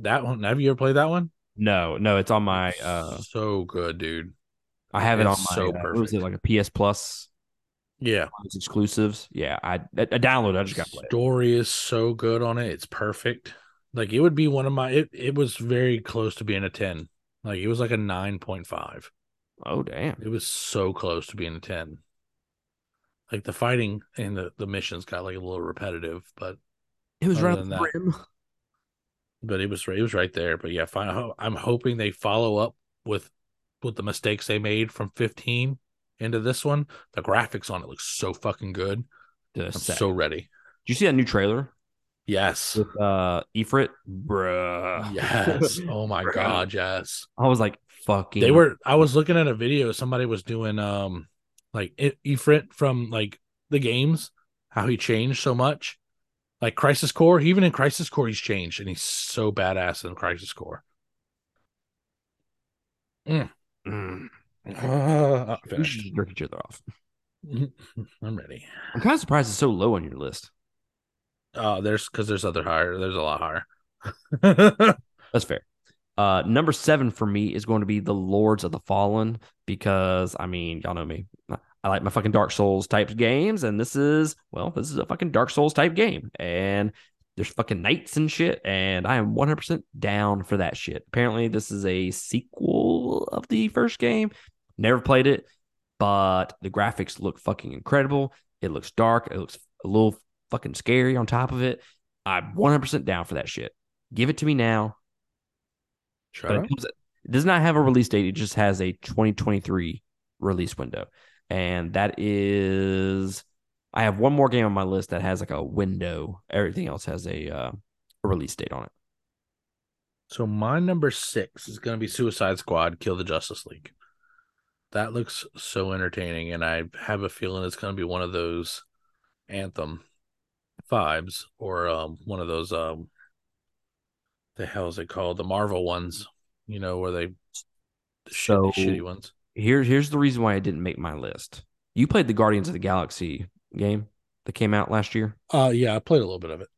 That one, have you ever played that one? No, no, it's on my. uh So good, dude. I have it's it on my. So uh, was it like a PS Plus? Yeah, it's exclusives. Yeah, I I downloaded. I just got story is so good on it. It's perfect. Like it would be one of my it, it was very close to being a 10. Like it was like a 9.5. Oh damn. It was so close to being a 10. Like the fighting and the, the missions got like a little repetitive, but it was right on the rim. But it was it was right there. But yeah, fine. I'm hoping they follow up with with the mistakes they made from 15 into this one. The graphics on it looks so fucking good. I'm so ready. Do you see that new trailer? Yes. With uh Ifrit. Bruh. Yes. Oh my Bruh. god, yes. I was like fucking They were I was looking at a video somebody was doing um like Ifrit from like the games, how he changed so much. Like Crisis Core, even in Crisis Core he's changed and he's so badass in Crisis Core. Mm. Mm. Uh, we should jerk each other off. I'm ready. I'm kind of surprised it's so low on your list. Oh, there's because there's other higher. There's a lot higher. That's fair. Uh, number seven for me is going to be the Lords of the Fallen because I mean, y'all know me. I like my fucking Dark Souls type games, and this is well, this is a fucking Dark Souls type game, and there's fucking knights and shit, and I am 100% down for that shit. Apparently, this is a sequel of the first game. Never played it, but the graphics look fucking incredible. It looks dark. It looks a little fucking scary on top of it. I'm 100% down for that shit. Give it to me now. Try it, comes, it does not have a release date. It just has a 2023 release window. And that is, I have one more game on my list that has like a window. Everything else has a, uh, a release date on it. So my number six is going to be Suicide Squad Kill the Justice League. That looks so entertaining. And I have a feeling it's going to be one of those Anthem vibes or um, one of those um, the hell is it called? The Marvel ones, you know, where they the so, shitty, shitty ones. Here's here's the reason why I didn't make my list. You played the Guardians of the Galaxy game that came out last year. Uh yeah, I played a little bit of it.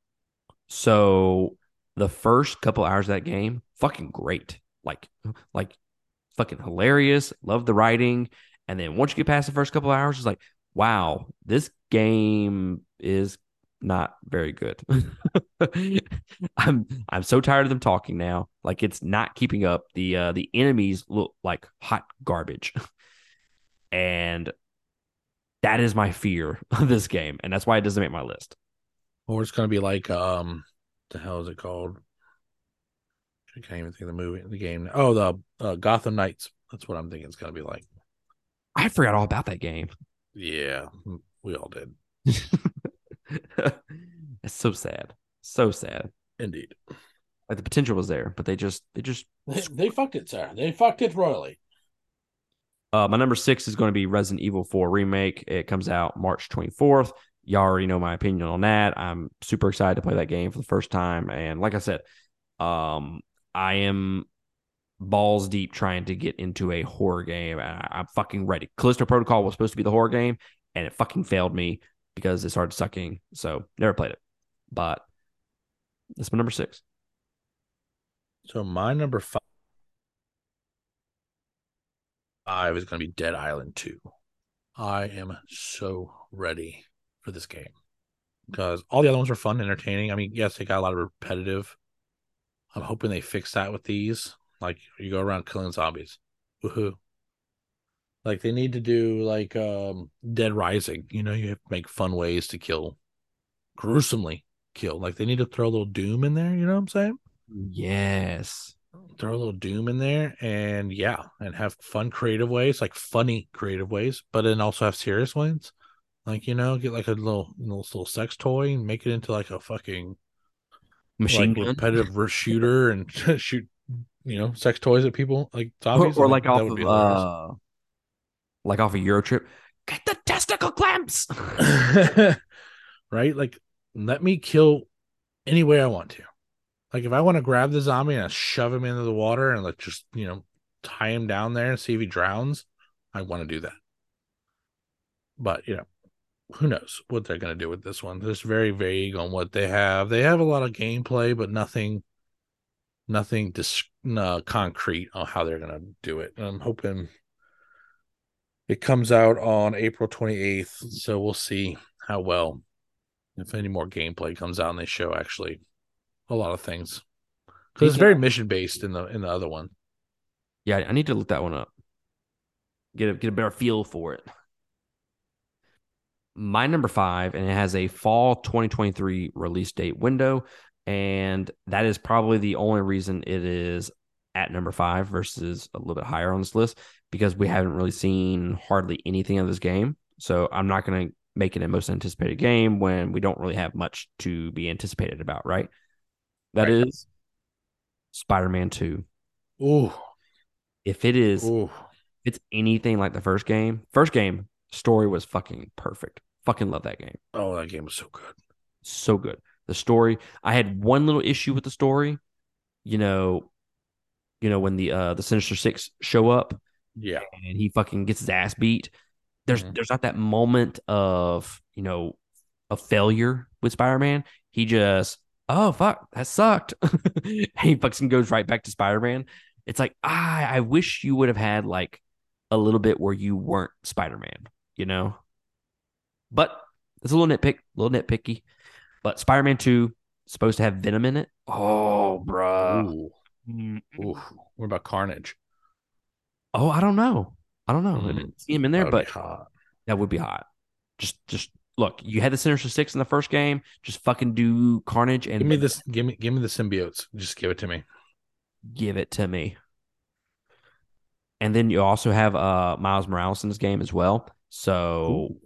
So the first couple hours of that game, fucking great. Like, like fucking hilarious. Love the writing. And then once you get past the first couple hours, it's like, wow, this game is not very good. I'm I'm so tired of them talking now. Like it's not keeping up. The uh the enemies look like hot garbage. and that is my fear of this game. And that's why it doesn't make my list. Or it's gonna be like um the hell is it called? I can't even think of the movie, the game. Oh, the uh, Gotham Knights. That's what I'm thinking it's gonna be like. I forgot all about that game. Yeah, we all did. it's so sad. So sad. Indeed. Like the potential was there, but they just they just they, they fucked it, sir. They fucked it royally. Uh, my number six is going to be Resident Evil 4 remake. It comes out March 24th. Y'all already know my opinion on that. I'm super excited to play that game for the first time. And like I said, um, I am balls deep trying to get into a horror game. And I, am fucking ready. Callisto Protocol was supposed to be the horror game, and it fucking failed me because it started sucking. So never played it. But that's my number six. So my number five five is going to be Dead Island 2. I am so ready for this game because all the other ones were fun, entertaining. I mean, yes, they got a lot of repetitive. I'm hoping they fix that with these. Like you go around killing zombies. Woohoo. Like they need to do like um Dead Rising. You know, you have to make fun ways to kill gruesomely kill. Like they need to throw a little doom in there, you know what I'm saying? Yes. Throw a little doom in there and yeah, and have fun creative ways, like funny creative ways, but then also have serious ones. Like, you know, get like a little little, little sex toy and make it into like a fucking machine like, repetitive shooter and shoot, you know, sex toys at people like. Or, or like off of uh, like off a Euro trip. Get the testicle clamps. right? Like, let me kill any way I want to. Like, if I want to grab the zombie and I shove him into the water and like just you know tie him down there and see if he drowns, I want to do that. But you know, who knows what they're going to do with this one? They're very vague on what they have. They have a lot of gameplay, but nothing, nothing dis- uh, concrete on how they're going to do it. And I'm hoping it comes out on April 28th, so we'll see how well if any more gameplay comes out and they show actually a lot of things because it's very mission based in the in the other one. Yeah, I need to look that one up. Get a get a better feel for it my number five, and it has a fall 2023 release date window. And that is probably the only reason it is at number five versus a little bit higher on this list because we haven't really seen hardly anything of this game. So I'm not going to make it a most anticipated game when we don't really have much to be anticipated about, right? That right. is Spider Man 2. Ooh. If it is, Ooh. if it's anything like the first game, first game, Story was fucking perfect. Fucking love that game. Oh, that game was so good. So good. The story. I had one little issue with the story. You know, you know when the uh the Sinister Six show up. Yeah. And he fucking gets his ass beat. There's mm-hmm. there's not that moment of, you know, a failure with Spider-Man. He just, oh fuck, that sucked. And he fucking goes right back to Spider-Man. It's like, ah, I wish you would have had like a little bit where you weren't Spider-Man you know. But it's a little nitpick, a little nitpicky. But Spider Man 2 supposed to have Venom in it. Oh, bruh. Ooh. Ooh. What about Carnage? Oh, I don't know. I don't know. Mm. I didn't see him in there, but that would be hot. Just, just look. You had the Sinister Six in the first game. Just fucking do Carnage and give me this. Give me, give me the symbiotes. Just give it to me. Give it to me. And then you also have uh Miles Morales in this game as well. So Ooh.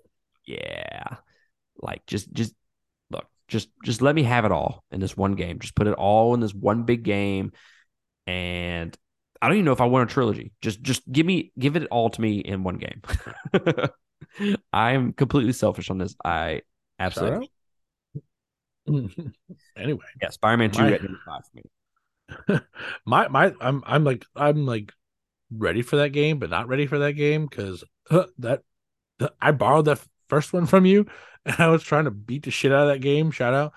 yeah, like just just look, just just let me have it all in this one game. Just put it all in this one big game, and I don't even know if I want a trilogy. Just just give me give it all to me in one game. I'm completely selfish on this. I absolutely. anyway, yeah, Spider-Man Two my, at number five for me. my my, I'm I'm like I'm like ready for that game, but not ready for that game because uh, that I borrowed that first one from you, and I was trying to beat the shit out of that game. Shout out.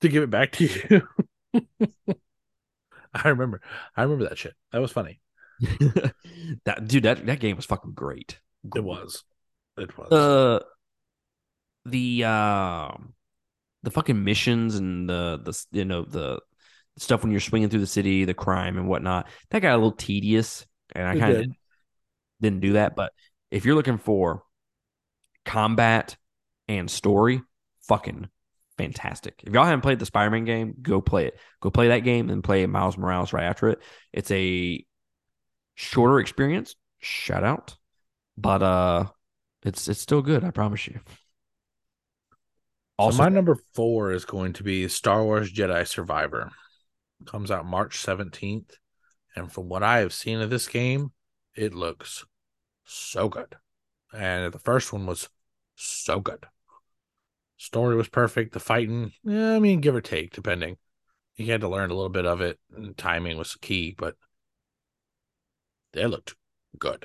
to give it back to you. I remember. I remember that shit. That was funny. that dude, that, that game was fucking great. It was. It was. Uh the uh, the fucking missions and the the you know the stuff when you're swinging through the city, the crime and whatnot. That got a little tedious, and I kind of did. didn't do that. But if you're looking for combat and story, fucking fantastic. If y'all haven't played the Spider-Man game, go play it. Go play that game and play Miles Morales right after it. It's a shorter experience. Shout out, but uh, it's it's still good. I promise you. Also, so my number four is going to be Star Wars Jedi Survivor. Comes out March 17th. And from what I have seen of this game, it looks so good. And the first one was so good. Story was perfect. The fighting, yeah, I mean, give or take, depending. You had to learn a little bit of it, and timing was key, but they looked good.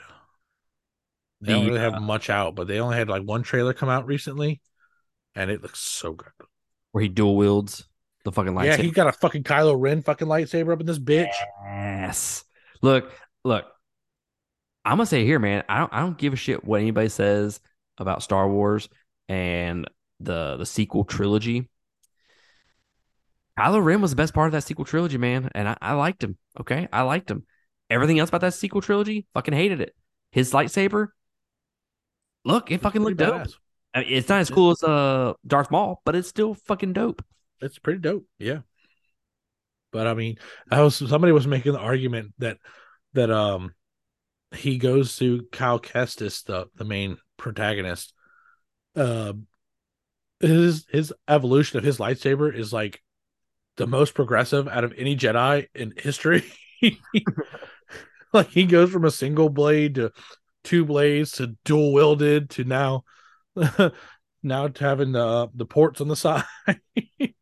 They the, don't really have uh, much out, but they only had like one trailer come out recently and it looks so good. Where he dual wields the fucking lightsaber. Yeah, he got a fucking Kylo Ren fucking lightsaber up in this bitch. Yes. Look, look. I'm gonna say here, man. I don't. I don't give a shit what anybody says about Star Wars and the the sequel trilogy. Kylo Ren was the best part of that sequel trilogy, man, and I, I liked him. Okay, I liked him. Everything else about that sequel trilogy, fucking hated it. His lightsaber, look, it fucking looked dope. I mean, it's not as cool as uh Darth Maul, but it's still fucking dope. It's pretty dope, yeah. But I mean, I was somebody was making the argument that that um he goes to Kyle Kestis, the the main protagonist. Uh, his his evolution of his lightsaber is like the most progressive out of any Jedi in history. like he goes from a single blade to two blades to dual wielded to now now to having the the ports on the side.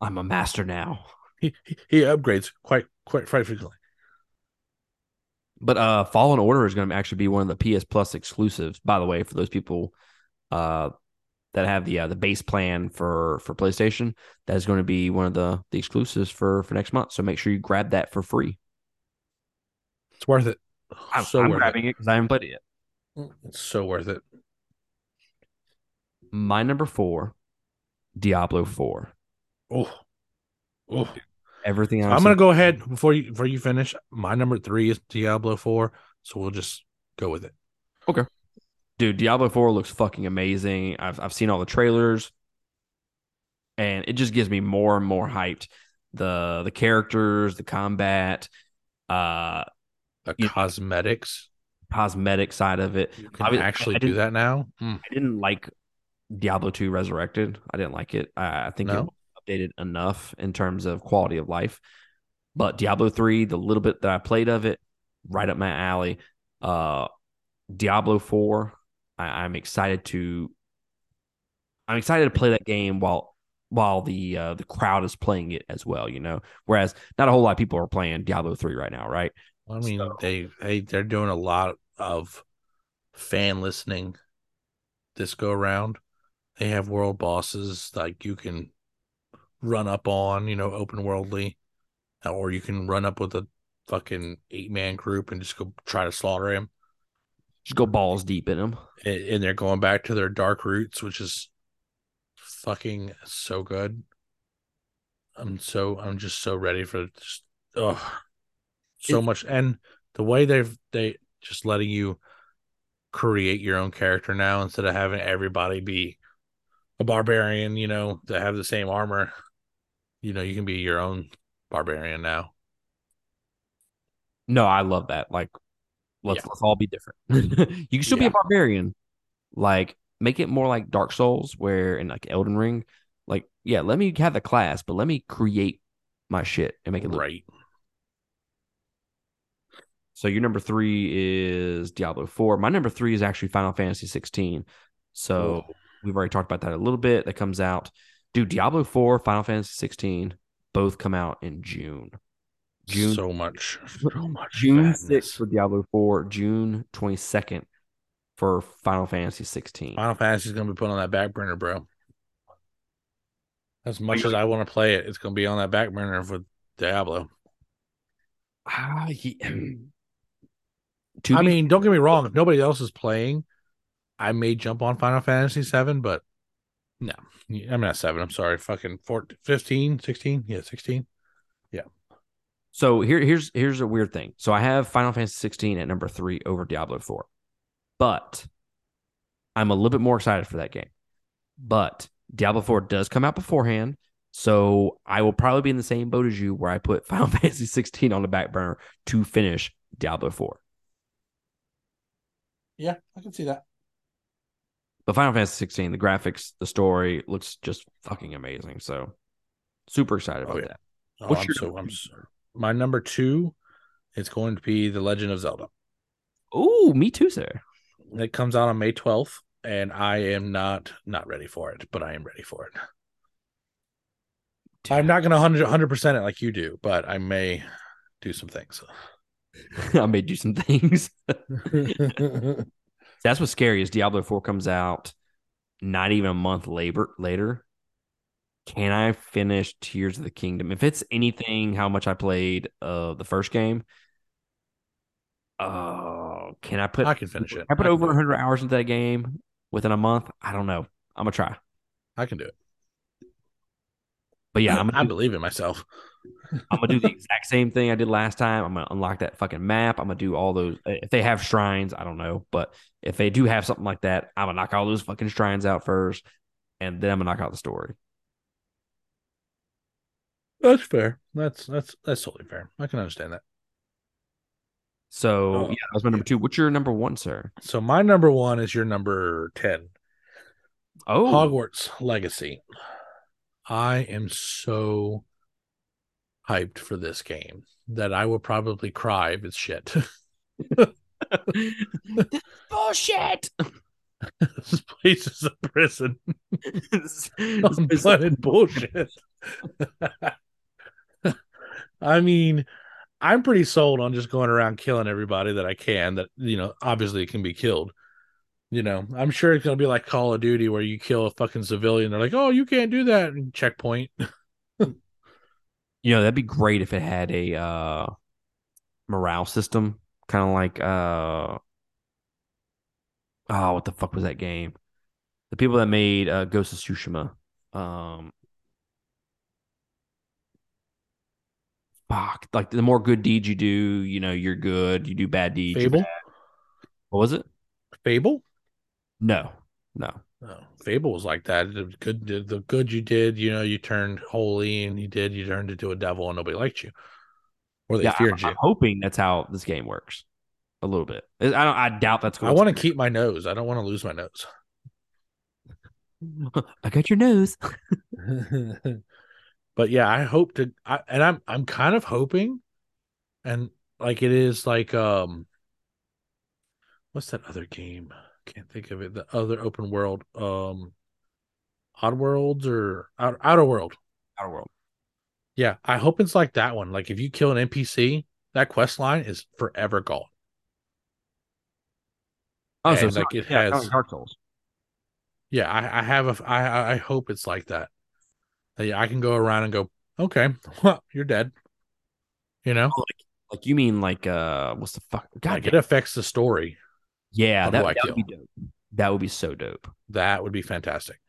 I'm a master now. He, he upgrades quite quite frequently. But uh Fallen Order is going to actually be one of the PS Plus exclusives, by the way, for those people uh that have the uh, the base plan for for PlayStation. That is going to be one of the the exclusives for for next month. So make sure you grab that for free. It's worth it. I'm, so I'm grabbing it because I haven't played it yet. It's so worth it. My number four, Diablo four. Oh, oh. Everything else. I'm gonna go ahead before you before you finish. My number three is Diablo four, so we'll just go with it. Okay, dude. Diablo four looks fucking amazing. I've I've seen all the trailers, and it just gives me more and more hyped. The the characters, the combat, uh, the cosmetics, know, cosmetic side of it. You can I actually I do that now. Mm. I didn't like Diablo 2 Resurrected. I didn't like it. I, I think no. it updated enough in terms of quality of life. But Diablo 3, the little bit that I played of it, right up my alley. Uh Diablo 4, I, I'm excited to I'm excited to play that game while while the uh, the crowd is playing it as well, you know. Whereas not a whole lot of people are playing Diablo 3 right now, right? I mean, so, they they they're doing a lot of fan listening this go around. They have world bosses like you can run up on, you know, open worldly, or you can run up with a fucking eight man group and just go try to slaughter him. Just go balls deep in them. And, and they're going back to their dark roots, which is fucking so good. I'm so I'm just so ready for just oh so it, much and the way they've they just letting you create your own character now instead of having everybody be a barbarian, you know, to have the same armor. You know, you can be your own barbarian now. No, I love that. Like, let's yeah. let's all be different. you can still yeah. be a barbarian. Like, make it more like Dark Souls, where in like Elden Ring, like, yeah, let me have the class, but let me create my shit and make it look right. So your number three is Diablo four. My number three is actually Final Fantasy sixteen. So Whoa. We've already talked about that a little bit. That comes out. Dude, Diablo 4, Final Fantasy 16, both come out in June. June so much, so much. June 6th for Diablo 4, June 22nd for Final Fantasy 16. Final Fantasy is gonna be put on that back burner, bro. As much as I want to play it, it's going to be on that back burner with Diablo. Ah, he, I mean, don't get me wrong. If nobody else is playing, I may jump on Final Fantasy 7, but no. I'm not 7. I'm sorry. Fucking 14, 15, 16. Yeah, 16. So here, here's here's a weird thing. So I have Final Fantasy 16 at number three over Diablo 4, but I'm a little bit more excited for that game. But Diablo 4 does come out beforehand, so I will probably be in the same boat as you, where I put Final Fantasy 16 on the back burner to finish Diablo 4. Yeah, I can see that. But Final Fantasy 16, the graphics, the story looks just fucking amazing. So super excited oh, about Oh, yeah. that. Oh, What's I'm your so I'm so, sir? My number two is going to be The Legend of Zelda. Oh, me too, sir. It comes out on May 12th, and I am not not ready for it, but I am ready for it. I'm not going to 100 percent it like you do, but I may do some things. I may do some things. That's what's scary is Diablo 4 comes out not even a month later later. Can I finish Tears of the Kingdom? If it's anything how much I played uh the first game, uh can I put I can finish it. I put I over do 100 hours into that game within a month? I don't know. I'm gonna try. I can do it. But yeah, I'm I do, believe in myself. I'm gonna do the exact same thing I did last time. I'm gonna unlock that fucking map. I'm gonna do all those. If they have shrines, I don't know, but if they do have something like that, I'm gonna knock all those fucking shrines out first, and then I'm gonna knock out the story. That's fair. That's that's that's totally fair. I can understand that. So Oh, yeah, that was my number two. What's your number one, sir? So my number one is your number ten. Oh, Hogwarts Legacy. I am so hyped for this game that I will probably cry if it's shit. bullshit. this place is a prison. This- I'm this- bullshit. I mean, I'm pretty sold on just going around killing everybody that I can. That you know, obviously it can be killed. You know, I'm sure it's gonna be like Call of Duty where you kill a fucking civilian. They're like, "Oh, you can't do that." And checkpoint. you know, that'd be great if it had a uh morale system, kind of like uh oh, what the fuck was that game? The people that made uh, Ghost of Tsushima. Um, fuck, like the more good deeds you do, you know, you're good. You do bad deeds. Fable, bad. What was it? Fable. No, no. No, Fable was like that. The good, the, good you did, you know, you turned holy, and you did, you turned into a devil, and nobody liked you, or they Yeah, I'm, feared you. I'm hoping that's how this game works. A little bit. I don't. I doubt that's. going. I want to keep my nose. I don't want to lose my nose. I got your nose. but yeah, I hope to, I, and I'm I'm kind of hoping, and like it is like um, what's that other game? Can't think of it. The other open world, um, Odd Worlds or Out, Outer World. Outer World. Yeah, I hope it's like that one. Like if you kill an NPC, that quest line is forever gone. Oh, so like, like it yeah, has- kind of like Dark Souls. Yeah, I, I have a I- I hope it's like that. That I can go around and go, okay, well, you're dead. You know, Like you mean like uh, what's the fuck? God, like it affects the story. yeah, that, that would be dope. That would be so dope. That would be fantastic.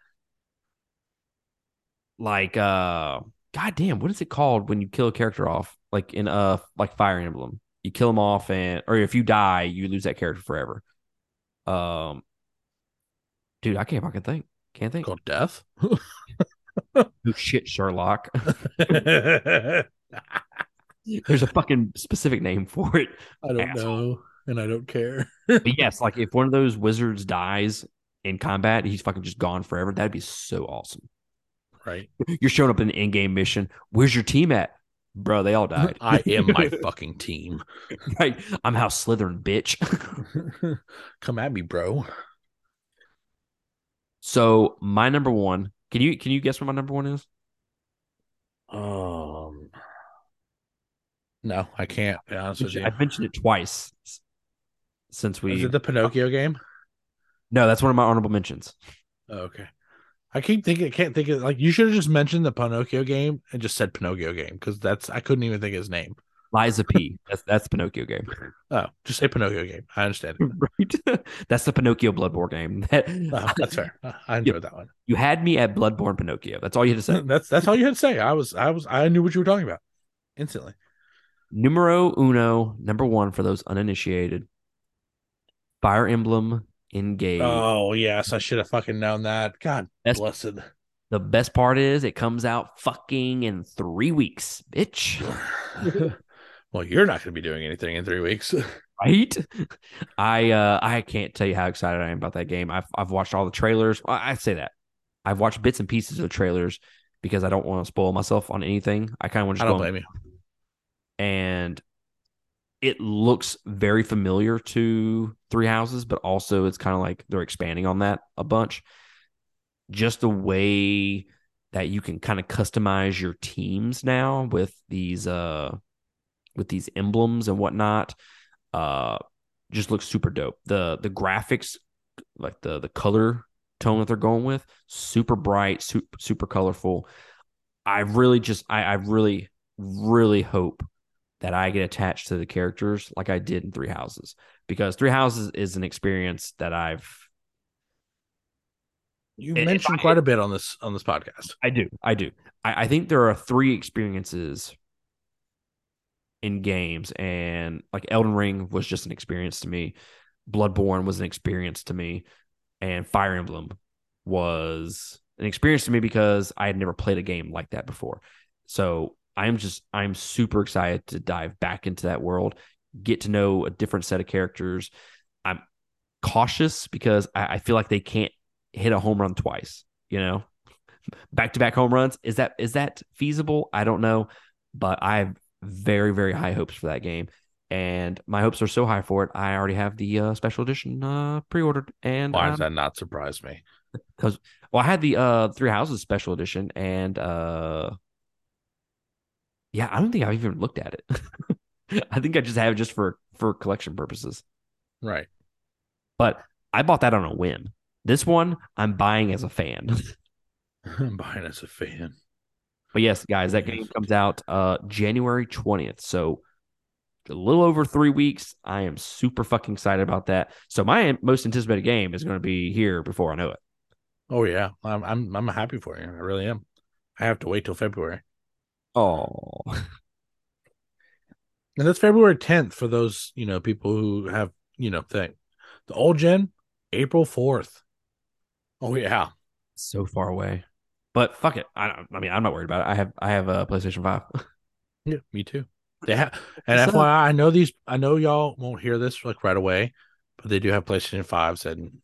Like uh, god damn, what is it called when you kill a character off? Like in uh, like Fire Emblem, you kill them off, and or if you die, you lose that character forever. Um, dude, I can't fucking think. Can't think. Called death. Oh shit, Sherlock. There's a fucking specific name for it. I don't Asshole. know, and I don't care. But yes, like if one of those wizards dies in combat, he's fucking just gone forever. That'd be so awesome. right? You're showing up in an in-game mission. Where's your team at? Bro, they all died. I am my fucking team. right. I'm House Slytherin, bitch. Come at me, bro. so my number one. Can you can you guess what my number one is? Um, no, I can't. Be honest with you. I've mentioned it twice since we. Is it the Pinocchio game? no, that's one of my honorable mentions. Oh, okay. I keep thinking, I can't think of like you should have just mentioned the Pinocchio game and just said Pinocchio game because that's I couldn't even think of his name. Lies of P. That's that's Pinocchio game. Oh, just say Pinocchio game. I understand. It. right. that's the Pinocchio Bloodborne game. That, Oh, that's fair. Uh, I enjoyed that one. You had me at Bloodborne Pinocchio. That's all you had to say. That's that's all you had to say. I was I was I knew what you were talking about instantly. Numero uno, number one for those uninitiated. Fire Emblem Engage. Oh yes, I should have fucking known that. God That's- blessed. The best part is it comes out fucking in three weeks, bitch. Well, you're not going to be doing anything in three weeks. Right? I uh I can't tell you how excited I am about that game. I've I've watched all the trailers. Well, I say that. I've watched bits and pieces of the trailers because I don't want to spoil myself on anything. I kind of want to I just don't go blame you. and it looks very familiar to Three Houses, but also it's kind of like they're expanding on that a bunch. Just the way that you can kind of customize your teams now with these uh with these emblems and whatnot, uh, just looks super dope. The the graphics, like the the color tone that they're going with, super bright, super super colorful. I really just I, I really really hope that I get attached to the characters like I did in Three Houses because Three Houses is an experience that I've You mentioned I- quite a bit on this on this podcast. I do I do I, I think there are three experiences in games and like Elden Ring was just an experience to me Bloodborne was an experience to me and Fire Emblem was an experience to me because I had never played a game like that before so I'm just I'm super excited to dive back into that world, get to know a different set of characters. I'm cautious because I, I feel like they can't hit a home run twice. You know, back to back home runs is that is that feasible? I don't know, but I have very very high hopes for that game, and my hopes are so high for it. I already have the uh, special edition uh, pre ordered, and Why um, does that not surprise me? Because, well, I had the uh Three Houses special edition, and uh, yeah, I don't think I've even looked at it. I think I just have it just for for collection purposes. Right. But I bought that on a whim. This one I'm buying as a fan. I'm buying as a fan. But yes, guys, that game comes out uh January 20th. So a little over three weeks. I am super fucking excited about that. So my most anticipated game is going to be here before I know it. Oh yeah, I'm I'm I'm happy for you. I really am. I have to wait till February, Oh, and that's February 10th for those you know people who have you know thing. The old gen, April 4th. Oh yeah, so far away. But fuck it. I don't, I mean, I'm not worried about it. I have I have a PlayStation 5. yeah, me too. Yeah, and What's up? FYI, I know these. I know y'all won't hear this like right away, but they do have PlayStation fives and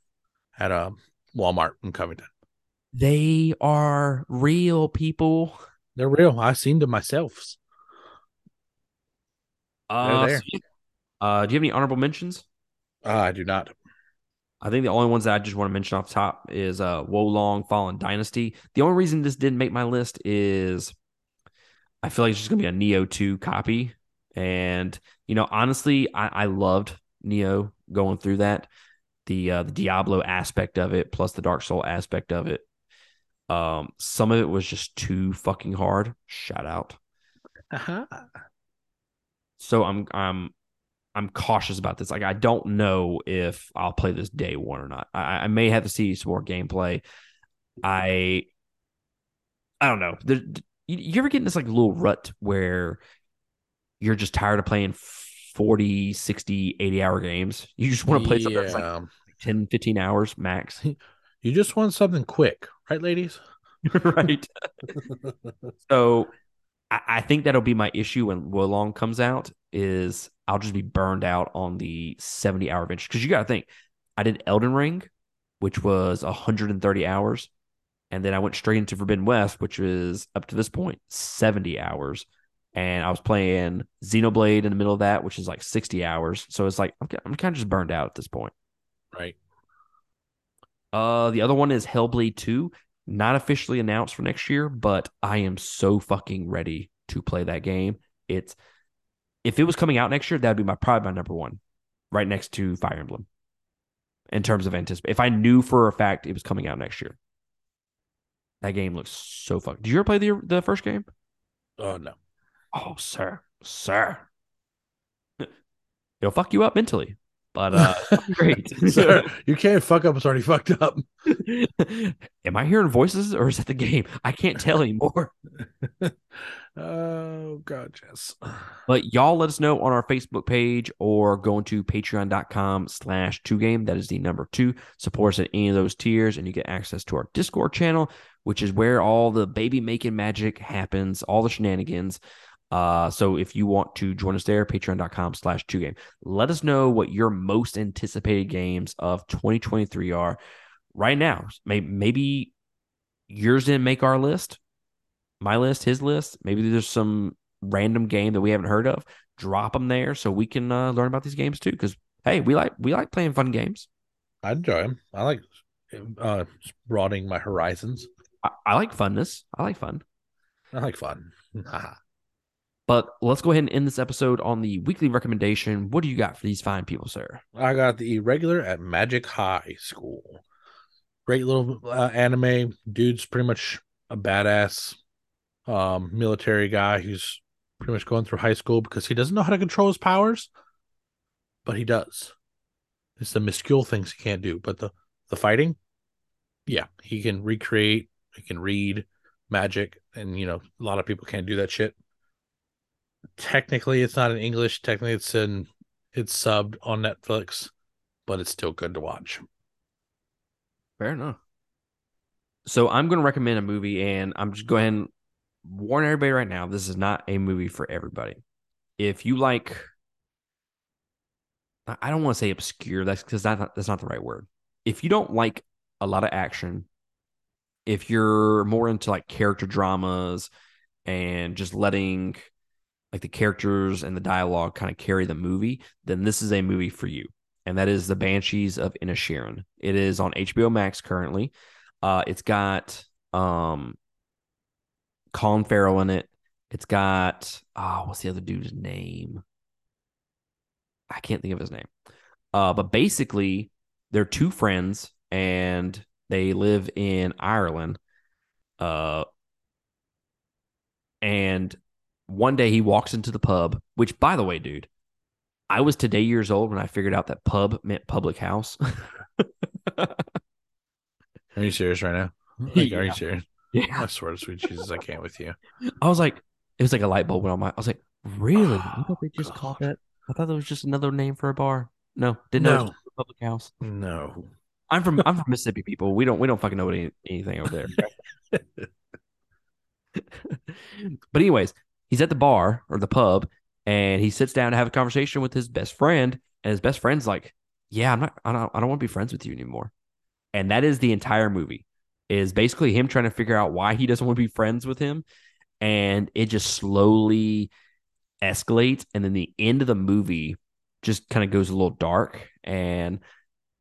at um Walmart in Covington. They are real people. They're real. I've seen them myself. Uh, so uh, do you have any honorable mentions? Uh, I do not. I think the only ones that I just want to mention off top is uh Wo Long Fallen Dynasty. The only reason this didn't make my list is I feel like it's just gonna be a Nioh 2 copy. And you know, honestly, I, I loved Nioh going through that. The uh the Diablo aspect of it, plus the Dark Soul aspect of it. Um, some of it was just too fucking hard. Shout out. Uh-huh. So I'm I'm I'm cautious about this. Like I don't know if I'll play this day one or not. I, I may have to see some more gameplay. I I don't know. There, you, you ever get in this like little rut where you're just tired of playing 40, 60, 80 hour games? You just want to play something that's like 10, 15 hours max. You just want something quick, right, ladies? right. So I, I think that'll be my issue when Wo Long comes out is I'll just be burned out on the 70 hour adventure. Because you gotta think, I did Elden Ring, which was 130 hours. And then I went straight into Forbidden West, which was up to this point 70 hours. And I was playing Xenoblade in the middle of that, which is like 60 hours. So it's like I'm, I'm kind of just burned out at this point. Right. Uh, the other one is Hellblade 2, not officially announced for next year, but I am so fucking ready to play that game. It's if it was coming out next year, that'd be my probably my number one, right next to Fire Emblem. In terms of anticipate, if I knew for a fact it was coming out next year, That game looks so fuck. Did you ever play the the first game? Oh no. Oh, sir, sir. It'll fuck you up mentally, but uh, great. Sir, you can't fuck up. It's already fucked up. Am I hearing voices or is it the game? I can't tell anymore. Oh god, yes. But y'all let us know on our Facebook page or going to patreon.com slash two game. That is the number two. Support us at any of those tiers, and you get access to our Discord channel, which is where all the baby making magic happens, all the shenanigans. Uh, so if you want to join us there, patreon.com slash two game. Let us know what your most anticipated games of 2023 are right now. Maybe, maybe yours didn't make our list my list, his list. Maybe there's some random game that we haven't heard of. Drop them there so we can uh, learn about these games too. Because hey, we like we like playing fun games. I enjoy them. I like uh, broadening my horizons. I, I like funness. I like fun. I like fun. but let's go ahead and end this episode on the weekly recommendation. What do you got for these fine people, sir? I got the irregular at Magic High School. Great little uh, anime. Dude's pretty much a badass um, military guy who's pretty much going through high school because he doesn't know how to control his powers, but he does. It's the muscule things he can't do, but the the fighting, yeah, he can recreate. He can read magic, and you know a lot of people can't do that shit. Technically, it's not in English. Technically, it's in it's subbed on Netflix, but it's still good to watch. Fair enough. So I'm going to recommend a movie, and I'm just going warn everybody right now this is not a movie for everybody. If you like, I don't want to say obscure, that's because that, that's not the right word. If you don't like a lot of action, if you're more into like character dramas and just letting like the characters and the dialogue kind of carry the movie, then this is a movie for you. And that is The Banshees of Inisherin. It is on HBO Max currently. Uh, it's got um, Colin Farrell in it. It's got oh, what's the other dude's name? I can't think of his name. Uh, but basically, they're two friends and they live in Ireland. Uh, and one day he walks into the pub, which, by the way, dude, I was today years old when I figured out that pub meant public house. are you serious right now? Like, Yeah. Are you serious? Yeah. I swear to sweet Jesus, I can't with you. I was like, it was like a light bulb went on my. I was like, really? Oh, I thought they just Oh, called God. that. I thought that was just another name for a bar. No, didn't know it was No. a public house. No. I'm from I'm from Mississippi, people. We don't we don't fucking know any, anything over there. but anyways, he's at the bar or the pub, and he sits down to have a conversation with his best friend, and his best friend's like, "Yeah, I'm not. I don't. I don't want to be friends with you anymore." And that is the entire movie. Is basically him trying to figure out why he doesn't want to be friends with him, and it just slowly escalates, and then the end of the movie just kind of goes a little dark, and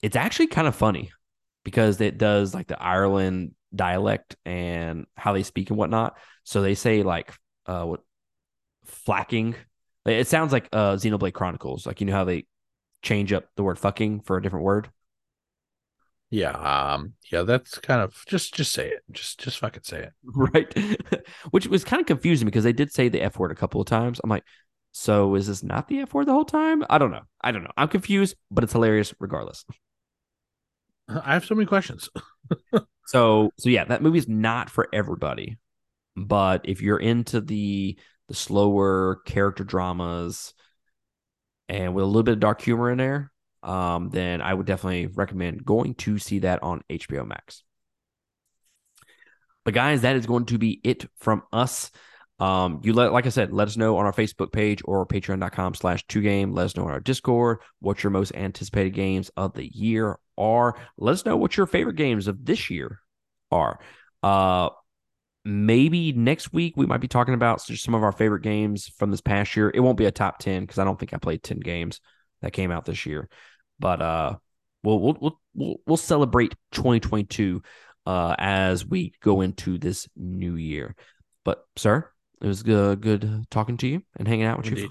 it's actually kind of funny because it does like the Ireland dialect and how they speak and whatnot. So they say like uh what flacking. It sounds like uh Xenoblade Chronicles. Like you know how they change up the word fucking for a different word. Yeah. Um. Yeah. That's kind of just just say it. Just just fucking say it. right? Which was kind of confusing because they did say the F word a couple of times. I'm like, so is this not the F word the whole time? I don't know. I don't know. I'm confused, but it's hilarious regardless. I have so many questions. So so yeah, that movie is not for everybody. But if you're into the the slower character dramas and with a little bit of dark humor in there, um, then I would definitely recommend going to see that on HBO Max. But guys, that is going to be it from us. Um, you let like I said, let us know on our Facebook page or patreon.com slash two game. Let us know on our Discord what your most anticipated games of the year are. Let us know what your favorite games of this year are. Uh maybe next week we might be talking about some of our favorite games from this past year. It won't be a top 10 because I don't think I played 10 games that came out this year. But uh we'll we'll we'll we'll, celebrate 2022 uh as we go into this new year. But sir, it was good, good talking to you and hanging out with Indeed.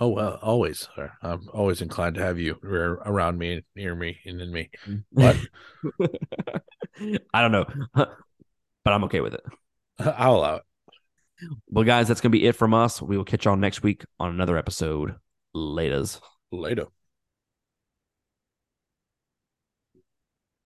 Oh well, always. sir. I'm always inclined to have you around me, near me, and in me. you. What? I don't know. but I'm okay with it. I'll allow it. Well, guys, that's going to be it from us. We will catch y'all next week on another episode. Laters. Later.